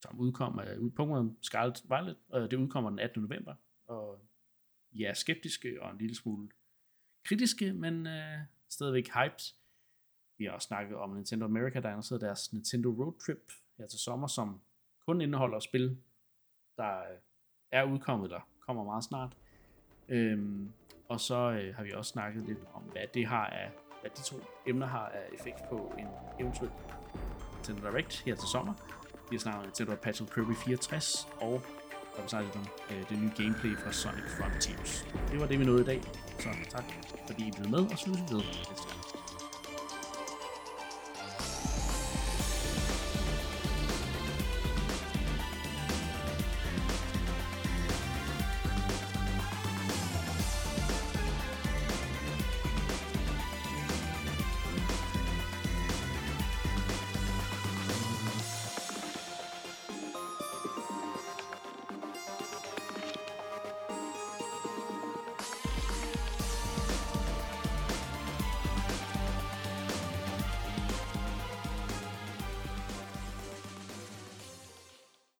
som udkom af Pokémon Scarlet Violet, og det udkommer den 18. november, og I er skeptiske og en lille smule kritiske, men øh, stadigvæk hyped. Vi har også snakket om Nintendo America, der annoncerede deres Nintendo Road Trip her til sommer, som kun indeholder spil, der øh, er udkommet, der kommer meget snart. Øhm, og så øh, har vi også snakket lidt om, hvad det har af hvad de to emner har af effekt på en eventuel Nintendo Direct her til sommer. Vi har snakket om Nintendo Patrick Kirby 64, og der var snakket om øh, det nye gameplay fra Sonic Frontiers. Det var det, vi nåede i dag, så tak fordi I blev med, og så vi ved næste gang.